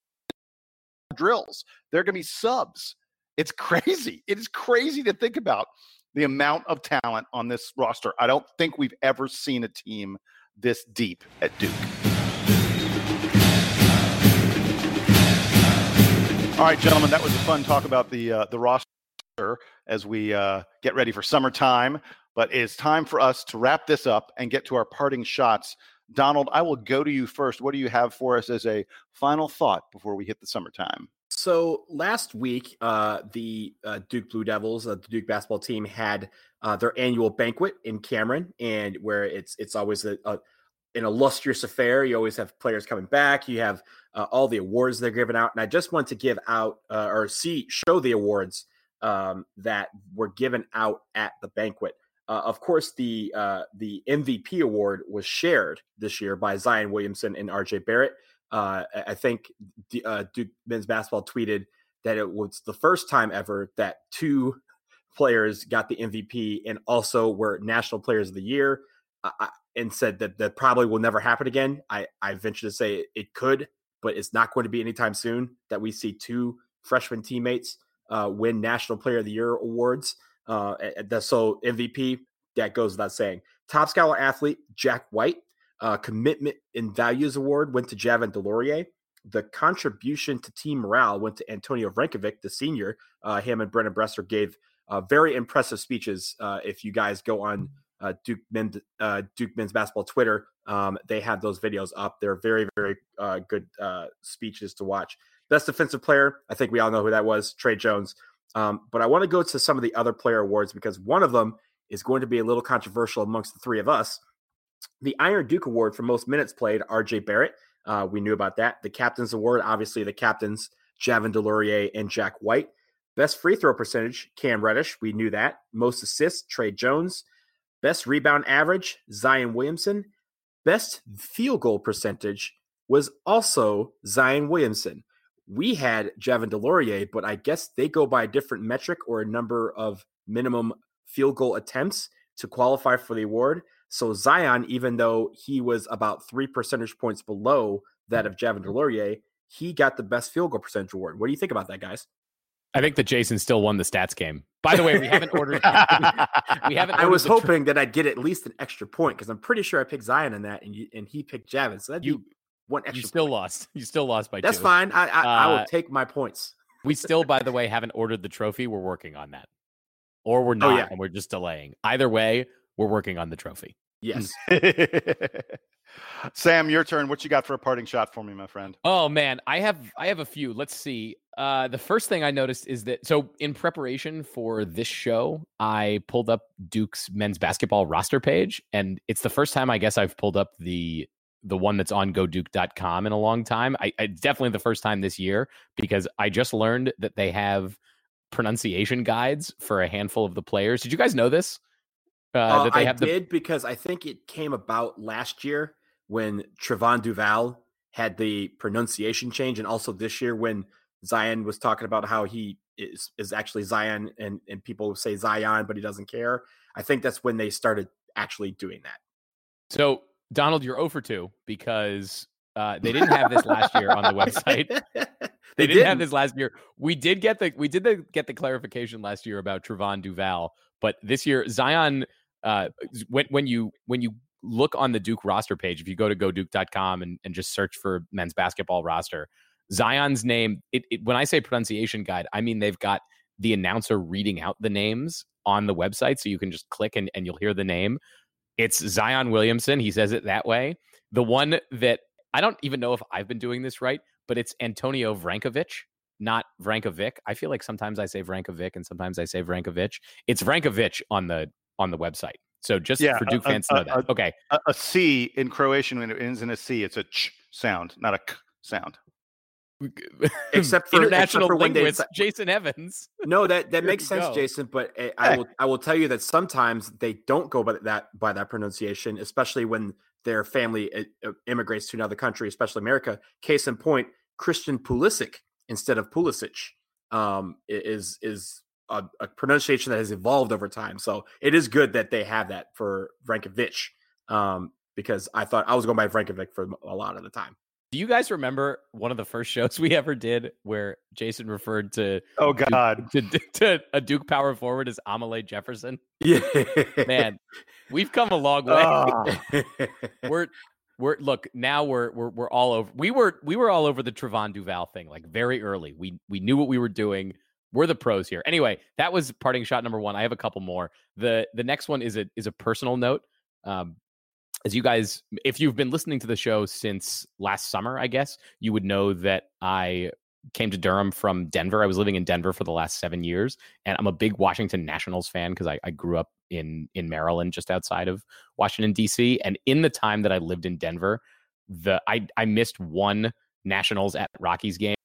Speaker 1: [laughs] drills. They're going to be subs. It's [laughs] crazy. It is crazy to think about the amount of talent on this roster. I don't think we've ever seen a team this deep at Duke. All right, gentlemen, that was a fun talk about the uh, the roster as we uh, get ready for summertime. But it's time for us to wrap this up and get to our parting shots. Donald, I will go to you first. What do you have for us as a final thought before we hit the summertime?
Speaker 3: So last week, uh, the uh, Duke Blue Devils, uh, the Duke basketball team, had uh, their annual banquet in Cameron, and where it's it's always a, a an illustrious affair. You always have players coming back. You have uh, all the awards they're giving out, and I just want to give out uh, or see show the awards um, that were given out at the banquet. Uh, of course, the uh, the MVP award was shared this year by Zion Williamson and RJ Barrett. Uh, I think uh, Duke men's basketball tweeted that it was the first time ever that two players got the MVP and also were national players of the year. I, and said that that probably will never happen again. I, I venture to say it could, but it's not going to be anytime soon that we see two freshman teammates uh, win National Player of the Year awards. Uh, so MVP, that goes without saying. Top Scholar athlete, Jack White. Uh, Commitment and Values Award went to Javin DeLaurier. The contribution to team morale went to Antonio Vrankovic, the senior. Uh, him and Brennan Besser gave uh, very impressive speeches. Uh, if you guys go on uh, Duke men uh, Duke men's basketball Twitter. Um, they have those videos up. They're very very uh, good uh, speeches to watch. Best defensive player, I think we all know who that was, Tre Jones. Um, but I want to go to some of the other player awards because one of them is going to be a little controversial amongst the three of us. The Iron Duke Award for most minutes played, RJ Barrett. Uh, we knew about that. The Captain's Award, obviously the captains, Javin DeLaurier and Jack White. Best free throw percentage, Cam Reddish. We knew that. Most assists, Tre Jones. Best rebound average, Zion Williamson. Best field goal percentage was also Zion Williamson. We had Javin DeLaurier, but I guess they go by a different metric or a number of minimum field goal attempts to qualify for the award. So Zion, even though he was about three percentage points below that of Javin mm-hmm. DeLaurier, he got the best field goal percentage award. What do you think about that, guys?
Speaker 2: I think that Jason still won the stats game By the way, we haven't ordered. [laughs] we haven't.
Speaker 3: I was
Speaker 2: ordered the tr-
Speaker 3: hoping that I'd get at least an extra point because I'm pretty sure I picked Zion in that, and you, and he picked Javin. So that'd
Speaker 2: You-
Speaker 3: one extra.
Speaker 2: you still
Speaker 3: point.
Speaker 2: lost. You still lost by
Speaker 3: That's
Speaker 2: two.
Speaker 3: fine. I I, I
Speaker 2: Uh,
Speaker 3: will take my points.
Speaker 2: We still, by the way, haven't ordered the trophy. We're working on that, or we're
Speaker 3: Oh,
Speaker 2: not,
Speaker 3: yeah.
Speaker 2: and we're just delaying. Either way, we're working on the trophy.
Speaker 3: Yes. [laughs]
Speaker 1: Sam, your turn. What you got for a parting shot for me, my friend?
Speaker 2: Oh man, I have I have a few. Let's see. Uh the first thing I noticed is that so in preparation for this show, I pulled up Duke's men's basketball roster page and it's the first time I guess I've pulled up the the one that's on goduke.com in a long time. I, I definitely the first time this year because I just learned that they have pronunciation guides for a handful of the players. Did you guys know this? Uh,
Speaker 3: Uh,
Speaker 2: that they
Speaker 3: I
Speaker 2: have the
Speaker 3: did because I think it came about last year when Trevon Duval had the pronunciation change, and also this year when Zion was talking about how he is is actually Zion, and and people say Zion, but he doesn't care. I think that's when they started actually doing that.
Speaker 2: So Donald, you're 0 for 2 because uh, they didn't have this last year on the website. [laughs]
Speaker 3: they,
Speaker 2: They didn't have
Speaker 3: didn't.
Speaker 2: this last year. We did get the we did the, get the clarification last year about Trevon Duval, but this year Zion uh when when you when you look on the Duke roster page, if you go to goduke.com and, and just search for men's basketball roster, Zion's name, it, it when I say pronunciation guide, I mean they've got the announcer reading out the names on the website so you can just click and, and you'll hear the name. It's Zion Williamson. He says it that way. The one that I don't even know if I've been doing this right, but it's Antonio Vrankovic, not Vrankovic. I feel like sometimes I say Vrankovic and sometimes I say Vrankovic. It's Vrankovic on the on the website. So just
Speaker 1: Yeah,
Speaker 2: for
Speaker 1: a-
Speaker 2: Duke
Speaker 1: a-
Speaker 2: fans to know
Speaker 1: a-
Speaker 2: that. Okay.
Speaker 1: A, a C in Croatian when it ends in a C, it's a ch sound, not a k sound. [laughs]
Speaker 3: Except for-
Speaker 2: international
Speaker 3: except for when they
Speaker 2: linguist
Speaker 3: say-
Speaker 2: Jason Evans.
Speaker 3: No, that that [laughs] makes sense,
Speaker 2: go.
Speaker 3: Jason. But uh, I will I will tell you that sometimes they don't go by that by that pronunciation, especially when their family uh, uh, immigrates to another country, especially America. Case in point, Christian Pulisic instead of Pulisic um, is is a, a pronunciation that has evolved over time. So it is good that they have that for Vrankovic um, because I thought I was going by Vrankovic for a lot of the time.
Speaker 2: Do you guys remember one of the first shows we [laughs] ever did where Jason referred to
Speaker 1: Oh God.
Speaker 2: to, [laughs] to a Duke power forward as Amelie Jefferson?
Speaker 3: Yeah,
Speaker 2: Man, we've come a long way.
Speaker 1: Ah.
Speaker 2: we're we're look now we're we're we're all over. We were we were all over the Trevon Duval thing like very early. We we knew what we were doing. We're the pros here. Anyway, that was parting shot number one. I have a couple more. the The next one is a is a personal note. Um, as you guys, if you've been listening to the show since last summer, I guess you would know that I came to Durham from Denver. I was living in Denver for the last seven years, and I'm a big Washington Nationals fan because I, I grew up in in Maryland, just outside of Washington D.C. And in the time that I lived in Denver, the I I missed one Nationals at Rockies game.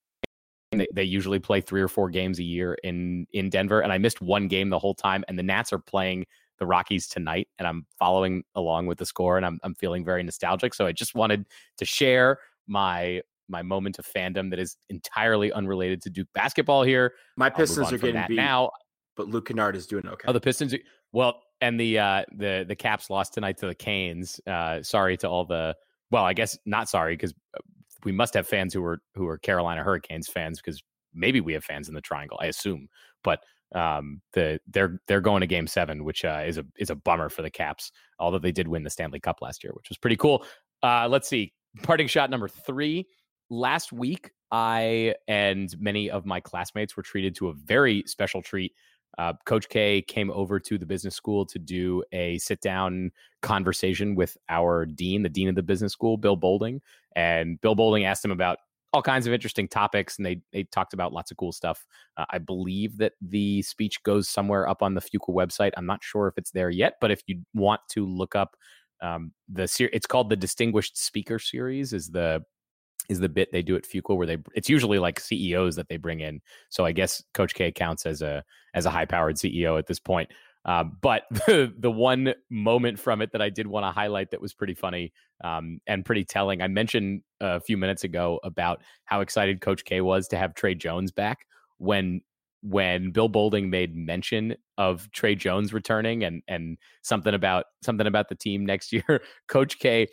Speaker 2: They, usually play three or four games a year in in Denver, and I missed one game the whole time. And the Nats are playing the Rockies tonight, and I'm following along with the score, and I'm I'm feeling very nostalgic. So I just wanted to share my my moment of fandom that is entirely unrelated to Duke basketball here.
Speaker 3: My Pistons are getting beat,
Speaker 2: now.
Speaker 3: but Luke Kennard is doing okay.
Speaker 2: Oh, the Pistons. are- Well, and the uh the the Caps lost tonight to the Canes. Uh sorry to all the well, I guess not sorry because we must have fans who are who are Carolina Hurricanes fans because maybe we have fans in the Triangle. I assume, but um the they're they're going to Game Seven, which uh, is a is a bummer for the Caps. Although they did win the Stanley Cup last year, which was pretty cool. Uh Let's see. Parting shot number three. Last week, I and many of my classmates were treated to a very special treat uh, Coach K came over to the business school to do a sit down conversation with our dean, the dean of the business school, Bill Boulding. And Bill Boulding asked him about all kinds of interesting topics, and they they talked about lots of cool stuff. Uh, I believe that the speech goes somewhere up on the Fuqua website. I'm not sure if it's there yet, but if you want to look up um, the ser- it's called the Distinguished Speaker Series. Is the is the bit they do at Fuqua where they it's usually like CEOs that they bring in. So I guess Coach K counts as a as a high powered CEO at this point. Uh, but [laughs] the the one moment from it that I did want to highlight that was pretty funny um, and pretty telling. I mentioned a few minutes ago about how excited Coach K was to have Tre Jones back when when Bill Boulding made mention of Tre Jones returning and and something about something about the team next [laughs] year. Coach K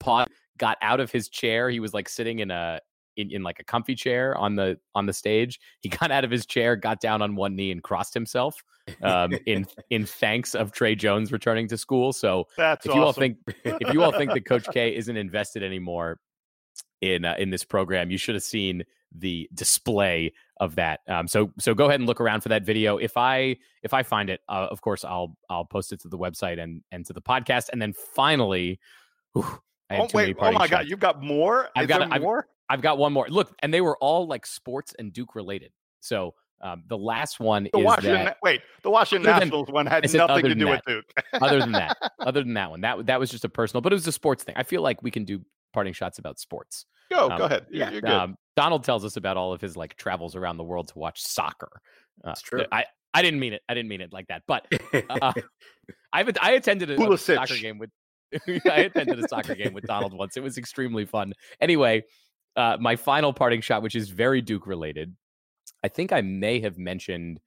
Speaker 2: paused, got out of his chair. He was like sitting in a in, in like a comfy chair on the on the stage. He got out of his chair, got down on one knee, and crossed himself um, in in thanks of Tre Jones returning to school. So [laughs]
Speaker 1: That's
Speaker 2: if you all think if you all think that Coach K isn't invested anymore in uh, in this program, you should have seen the display of that. Um, so so go ahead and look around for that video. If I if I find it, uh, of course I'll I'll post it to the website and and to the podcast. And then finally, whew, I
Speaker 1: oh, wait, oh my God, you've got more?
Speaker 2: I've
Speaker 1: Is
Speaker 2: got-
Speaker 1: there
Speaker 2: I've-
Speaker 1: more?
Speaker 2: I've got one more. Look, and they were all like sports and Duke related. So um, the last one
Speaker 1: The
Speaker 2: is
Speaker 1: Washington,
Speaker 2: that
Speaker 1: wait, the Washington
Speaker 2: than-
Speaker 1: Nationals one had nothing to do
Speaker 2: that.
Speaker 1: with Duke.
Speaker 2: other than that, [laughs] other than that one, that that was just a personal, but it was a sports thing. I feel like we can do parting shots about sports.
Speaker 1: go,
Speaker 2: um,
Speaker 1: go ahead. You're,
Speaker 3: yeah,
Speaker 1: you're good.
Speaker 2: Um, Donald tells us about all of his like travels around the world to watch soccer. Uh,
Speaker 3: It's true.
Speaker 2: I I didn't mean it. I didn't mean it like that. But uh, [laughs] [laughs] I've I attended a, a soccer game with [laughs] I attended a soccer game with Donald once. It was extremely fun. Anyway, uh, my final parting shot, which is very Duke related. I think I may have mentioned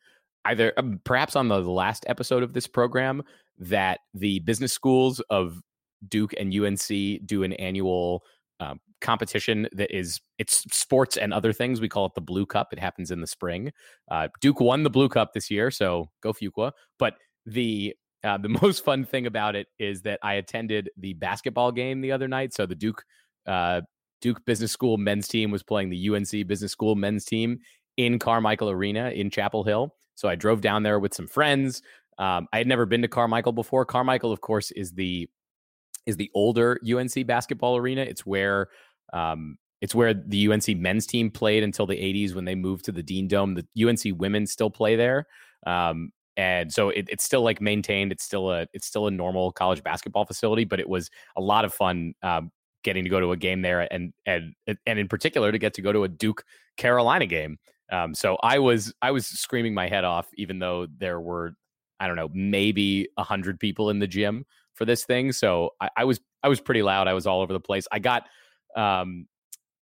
Speaker 2: either um, perhaps on the last episode of this program that the business schools of Duke and UNC do an annual um, competition that is it's sports and other things. We call it the Blue Cup. It happens in the spring. Uh, Duke won the Blue Cup this year, so go Fuqua. But the uh, the [laughs] most fun thing about it is that I attended the basketball game the other night. So the Duke uh, Duke Business School men's team was playing the UNC Business School men's team in Carmichael Arena in Chapel Hill. So I drove down there with some friends. Um, I had never been to Carmichael before. Carmichael, of course, is the is the older UNC basketball arena. It's where um, it's where the UNC men's team played until the 80s when they moved to the Dean Dome. The UNC women still play there. Um, and so it, it's still like maintained. It's still a it's still a normal college basketball facility, but it was a lot of fun um, getting to go to a game there, and and and in particular to get to go to a Duke Carolina game. Um, so I was I was screaming my head off, even though there were I don't know maybe a hundred people in the gym for this thing. So I, I was I was pretty loud. I was all over the place. I got um,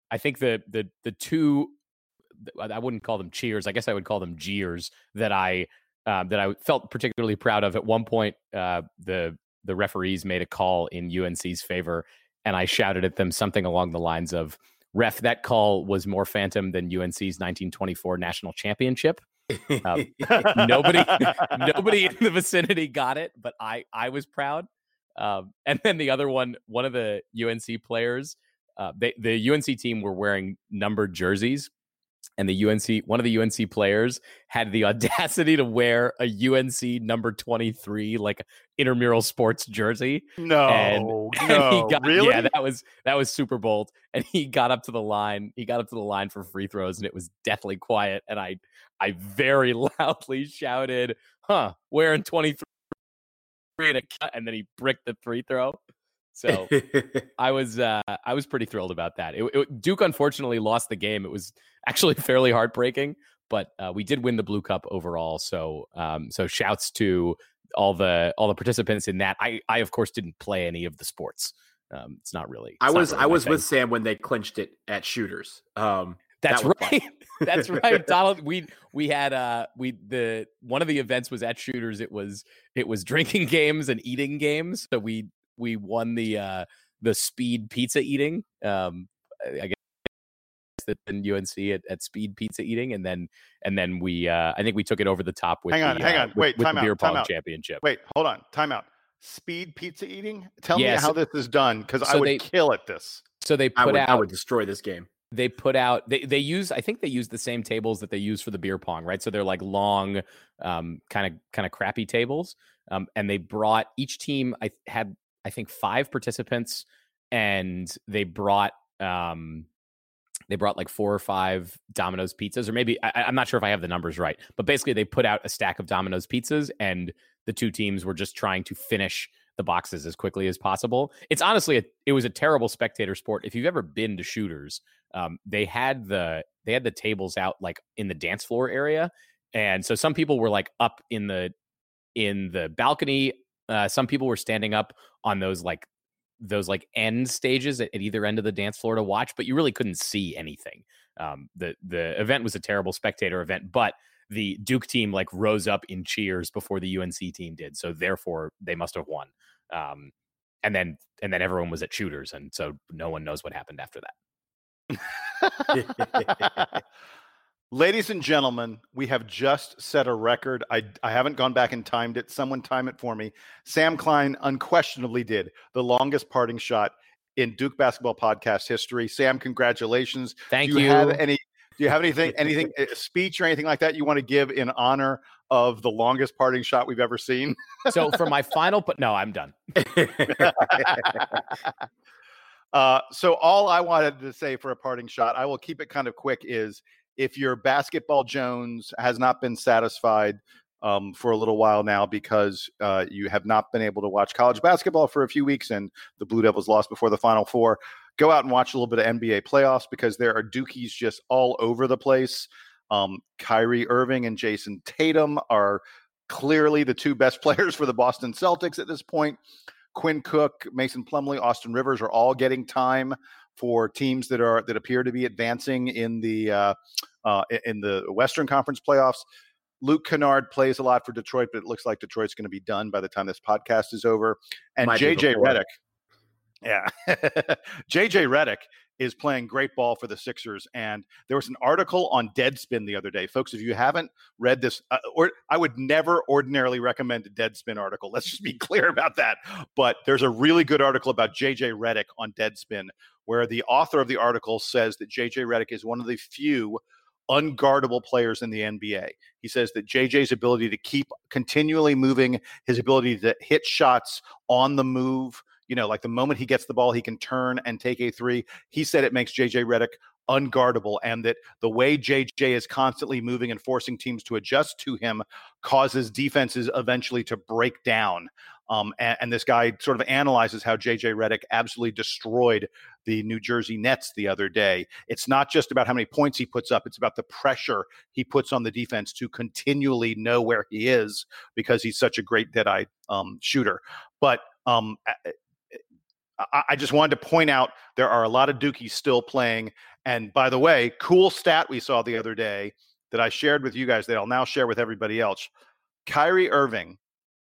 Speaker 2: I think the the the two I wouldn't call them cheers. I guess I would call them jeers that I um, that I felt particularly proud of. At one point, uh, the the referees made a call in UNC's favor, and I shouted at them something along the lines of, "Ref, that call was more phantom than UNC's 1924 national championship." Um, [laughs] nobody [laughs] nobody in the vicinity got it, but I I was proud. Um, and then the other one, one of the UNC players, uh, they, the UNC team were wearing numbered jerseys, and the UNC one of the UNC players had the [laughs] audacity to wear a UNC number twenty three like intramural sports jersey.
Speaker 1: no,
Speaker 2: and- [laughs]
Speaker 1: no,
Speaker 2: And got,
Speaker 1: really?
Speaker 2: Yeah, that was that was super bold. And he got up to the line. He got up to the line for free throws, and it was deathly quiet. And I I very [laughs] loudly shouted, "Huh, wearing twenty three and a cut," and then he bricked the free throw. So [laughs] I was uh, I was pretty thrilled about that. It, it- Duke unfortunately lost the game. It was actually [laughs] fairly heartbreaking, but uh, we did win the Blue Cup overall. So um, so shouts to all the all the participants in that. I I of course didn't play any of the sports. Um, it's not really.
Speaker 3: I
Speaker 2: it's not
Speaker 3: was
Speaker 2: really
Speaker 3: I was
Speaker 2: thing.
Speaker 3: with Sam when they clinched it at shooters. Um,
Speaker 2: That's
Speaker 3: that
Speaker 2: right. [laughs] That's right, Donald. We we had uh we the one of the events was at Shooters. It was it was drinking games and eating games. So we we won the uh the speed pizza eating. Um, I I guess that in UNC at, at speed pizza eating, and then and then we uh I think we took it over the top with
Speaker 1: Hang on,
Speaker 2: the,
Speaker 1: hang
Speaker 2: uh,
Speaker 1: on.
Speaker 2: with-
Speaker 1: Wait,
Speaker 2: with
Speaker 1: time
Speaker 2: the
Speaker 1: out,
Speaker 2: beer
Speaker 1: time
Speaker 2: pong
Speaker 1: out.
Speaker 2: championship.
Speaker 1: Wait, hold on. Time out. Speed pizza eating? Tell
Speaker 2: Yeah,
Speaker 1: me how this is done because I would
Speaker 2: they-
Speaker 1: kill at this.
Speaker 2: So they
Speaker 3: I
Speaker 2: put
Speaker 3: would
Speaker 2: out
Speaker 3: I would destroy this game.
Speaker 2: they put out they they use I think they use the same tables that they use for the beer pong, right? So they're like long, um, kind of kind of crappy tables. Um, and they brought each team. I had I think five participants, and they brought um, they brought like four or five Domino's pizzas, or maybe I, I'm not sure if I have the numbers right, but basically they put out a stack of Domino's pizzas, and the two teams were just trying to finish the boxes as quickly as possible. It's honestly a, it was a terrible spectator sport. If you've ever been to shooters, um, they had the they had the tables out like in the dance floor area, and so some people were like up in the in the balcony. Uh, some people were standing up on those like those like end stages at, at either end of the dance floor to watch, but you really couldn't see anything. Um, the the event was a terrible spectator event, but the Duke team like rose up in cheers before the UNC team did, so therefore they must have won. Um, and then and then everyone was at shooters, and so no one knows what happened after that. [laughs] [laughs] [laughs]
Speaker 1: Ladies and gentlemen, we have just set a record. I, I haven't gone back and timed it. Someone time it for me. Sam Klein unquestionably did the longest parting shot in Duke basketball podcast history. Sam, congratulations.
Speaker 2: Thank
Speaker 1: do
Speaker 2: you.
Speaker 1: you. Have any? Do you have anything, [laughs] anything, a speech or anything like that you want to give in honor of the longest parting shot we've ever seen?
Speaker 2: so for my [laughs] final, but no, I'm done. [laughs]
Speaker 1: uh, so all I wanted to say for a parting shot, I will keep it kind of quick. Is if your basketball Jones has not been satisfied um, for a little while now because uh, you have not been able to watch college basketball for a few weeks and the Blue Devils lost before the Final Four, go out and watch a little bit of NBA playoffs because there are Dukies just all over the place. Um, Kyrie Irving and Jayson Tatum are clearly the two best [laughs] players for the Boston Celtics at this point. Quinn Cook, Mason Plumlee, Austin Rivers are all getting time for teams that are that appear to be advancing in the uh, uh, in the Western Conference playoffs. Luke Kennard plays a lot for Detroit, but it looks like Detroit's going to be done by the time this podcast is over. And
Speaker 3: Might
Speaker 1: JJ
Speaker 3: before.
Speaker 1: Redick, yeah, [laughs] JJ Redick is playing great ball for the Sixers. And there was an article on Deadspin the other day, folks. If you haven't read this, uh, or I would never ordinarily recommend a Deadspin article. [laughs] Let's just be clear about that. But there's a really good article about JJ Redick on Deadspin, where the author of the article says that JJ Redick is one of the few unguardable players in the NBA. He says that JJ's ability to keep continually moving, his ability to hit shots on the move, you know, like the moment he gets the ball, he can turn and take a three. He said it makes JJ Redick unguardable and that the way JJ is constantly moving and forcing teams to adjust to him causes defenses eventually to break down. Um, and, and, this guy sort of analyzes how JJ Redick absolutely destroyed the New Jersey Nets the other day. It's not just about how many points he puts up, it's about the pressure he puts on the defense to continually know where he is because he's such a great dead-eye um, shooter. But um, I, I just wanted to point out there are a lot of Dukies still playing. And by the way, cool stat we saw the other day that I shared with you guys that I'll now share with everybody else. Kyrie Irving,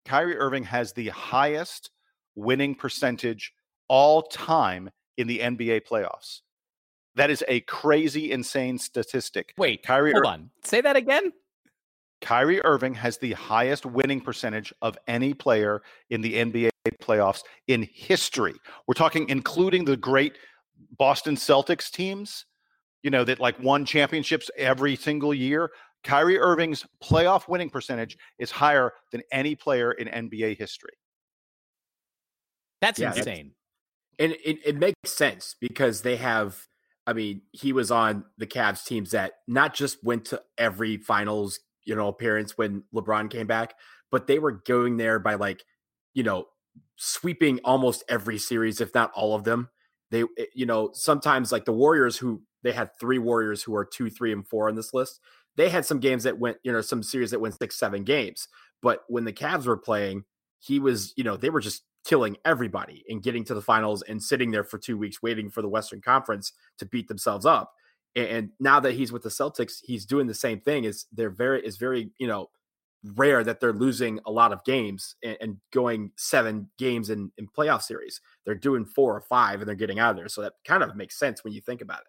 Speaker 1: Kyrie Irving has the highest winning percentage all time in the NBA playoffs. That is a crazy, insane statistic.
Speaker 2: Wait,
Speaker 1: Kyrie,
Speaker 2: hold
Speaker 1: Ir-
Speaker 2: on. Say that again.
Speaker 1: Kyrie Irving has the highest winning percentage of any player in the NBA playoffs in history. We're talking including the great Boston Celtics teams, you know, that like won championships every single year. Kyrie Irving's playoff winning percentage is higher than any player in NBA history.
Speaker 2: That's
Speaker 3: Yeah, that's-
Speaker 2: insane.
Speaker 3: and it, it makes sense because they have i mean he was on the Cavs teams that not just went to every finals you know appearance when lebron came back but they were going there by like you know sweeping almost every series if not all of them they eh, you know sometimes like the warriors who they had three warriors who are two three and four on this list they had some games that went you know some series that went six seven games but when the Cavs were playing he was you know they were just killing everybody and getting to the finals and sitting there for two weeks waiting for the Western Conference to beat themselves up. And now that he's with the Celtics, he's doing the same thing. Is they're very is very you know rare that they're losing a lot of games and, and going seven games in in playoff series. They're doing four or five and they're getting out of there. So that kind of makes sense when you think about it.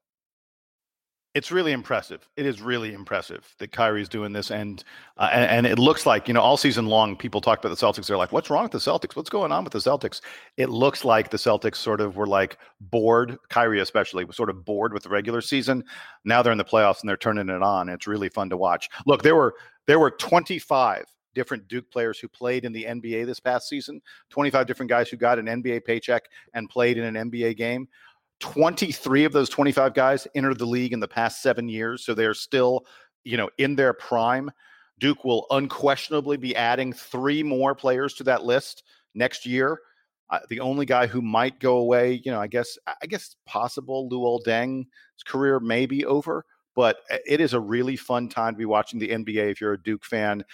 Speaker 1: It's really impressive. It is really impressive that Kyrie's doing this, and, uh, and and it looks like you know all season long people talk about the Celtics. They're like, "What's wrong with the Celtics? What's going on with the Celtics?" It looks like the Celtics sort of were like bored. Kyrie especially was sort of bored with the regular season. Now they're in the playoffs and they're turning it on. It's really fun to watch. Look, there were there were 25 different Duke players who played in the NBA this past season. 25 different guys who got an NBA paycheck and played in an NBA game. 23 of those 25 guys entered the league in the past seven years. So they're still, you know, in their prime. Duke will unquestionably be adding three more players to that list next year. Uh, the only guy who might go away, you know, I guess, I guess it's possible Luol Deng's career may be over, but uh, it is a really fun time to be watching the NBA if you're a Duke fan.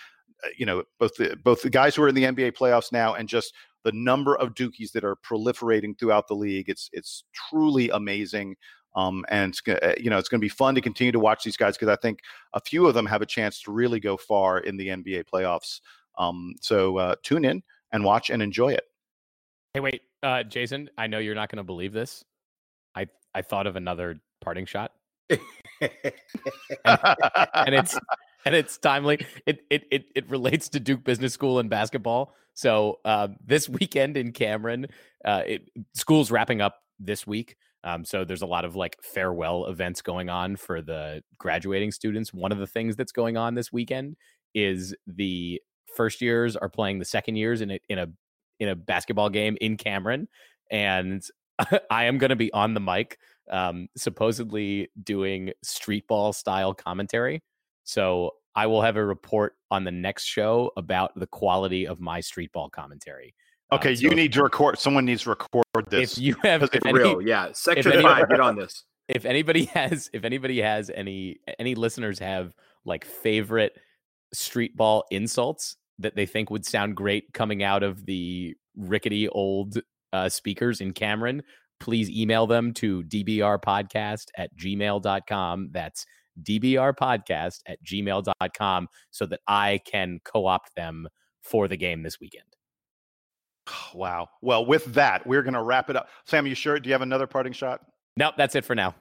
Speaker 1: Uh, you know, both the both the guys who are in the NBA playoffs now and just the number of Dukies that are proliferating throughout the league. It's it's truly amazing. Um, and it's gonna, you know it's going to be fun to continue to watch these guys because I think a few of them have a chance to really go far in the NBA playoffs. Um, so uh, tune in and watch and enjoy it.
Speaker 2: Hey, wait, uh, Jason. I know you're not going to believe this. I I thought of another parting shot. [laughs] and, and it's and it's timely. It, it it it relates to Duke Business School and basketball. So uh, this [laughs] weekend in Cameron, uh, it, school's wrapping up this week. Um, so there's a lot of like farewell events going on for the graduating students. One of the things that's going on this weekend is the first years are playing the second years in a in a in a basketball game in Cameron, and [laughs] I am going to be on the mic, um, supposedly doing street ball style commentary. So I will have a report on the next show about the quality of my street ball commentary.
Speaker 1: Okay, uh, so you need to record. Someone needs to record this.
Speaker 2: If you [laughs] have
Speaker 3: if any, real, yeah, section any, five, get on this.
Speaker 2: If anybody [laughs] has, if anybody has any, any listeners have like favorite street ball insults that they think would sound great coming out of the rickety old uh, speakers in Cameron, please email them to dbrpodcast at gmail.com. That's dbrpodcast at gmail.com so that I can co opt them for the game this weekend. [sighs]
Speaker 1: Wow. Well, with that, we're going to wrap it up. Sam, you sure? Do you have another parting shot?
Speaker 2: Nope, that's it for now.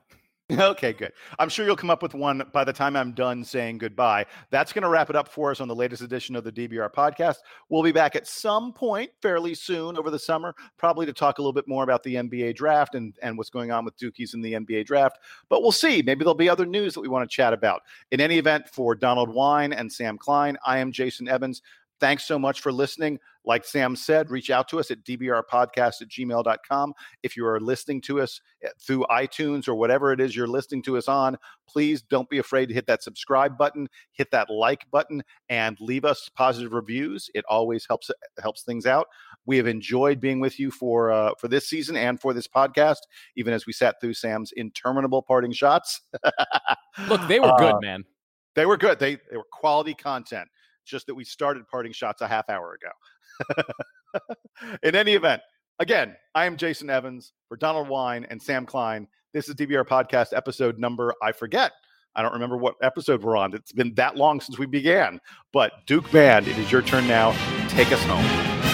Speaker 1: Okay, good. I'm sure you'll come up with one by the time I'm done saying goodbye. That's going to wrap it up for us on the latest edition of the DBR podcast. We'll be back at some point fairly soon over the summer, probably to talk a little bit more about the NBA draft and, and what's going on with Dukies in the NBA draft. But we'll see. Maybe there'll be other news that we want to chat about. In any event, for Donald Wine and Sam Klein, I am Jason Evans. Thanks so much for listening. Like Sam said, reach out to us at dbrpodcast at gmail.com. If you are listening to us eh, through iTunes or whatever it is you're listening to us on, please don't be afraid to hit that subscribe button, hit that like button, and leave us positive reviews. It always helps helps things out. We have enjoyed being with you for uh, for this season and for this podcast, even as we sat through Sam's interminable parting shots. [laughs]
Speaker 2: Look, they were good, uh, man.
Speaker 1: They were good. They they were quality content just that we started parting shots a half hour ago. [laughs] In any event, again, I am Jason Evans for Donald Wine and Sam Klein. This is DBR Podcast episode number, I forget. I don't remember what episode we're on. It's been that long since we began. But Duke Band, it is your turn now. Take us home.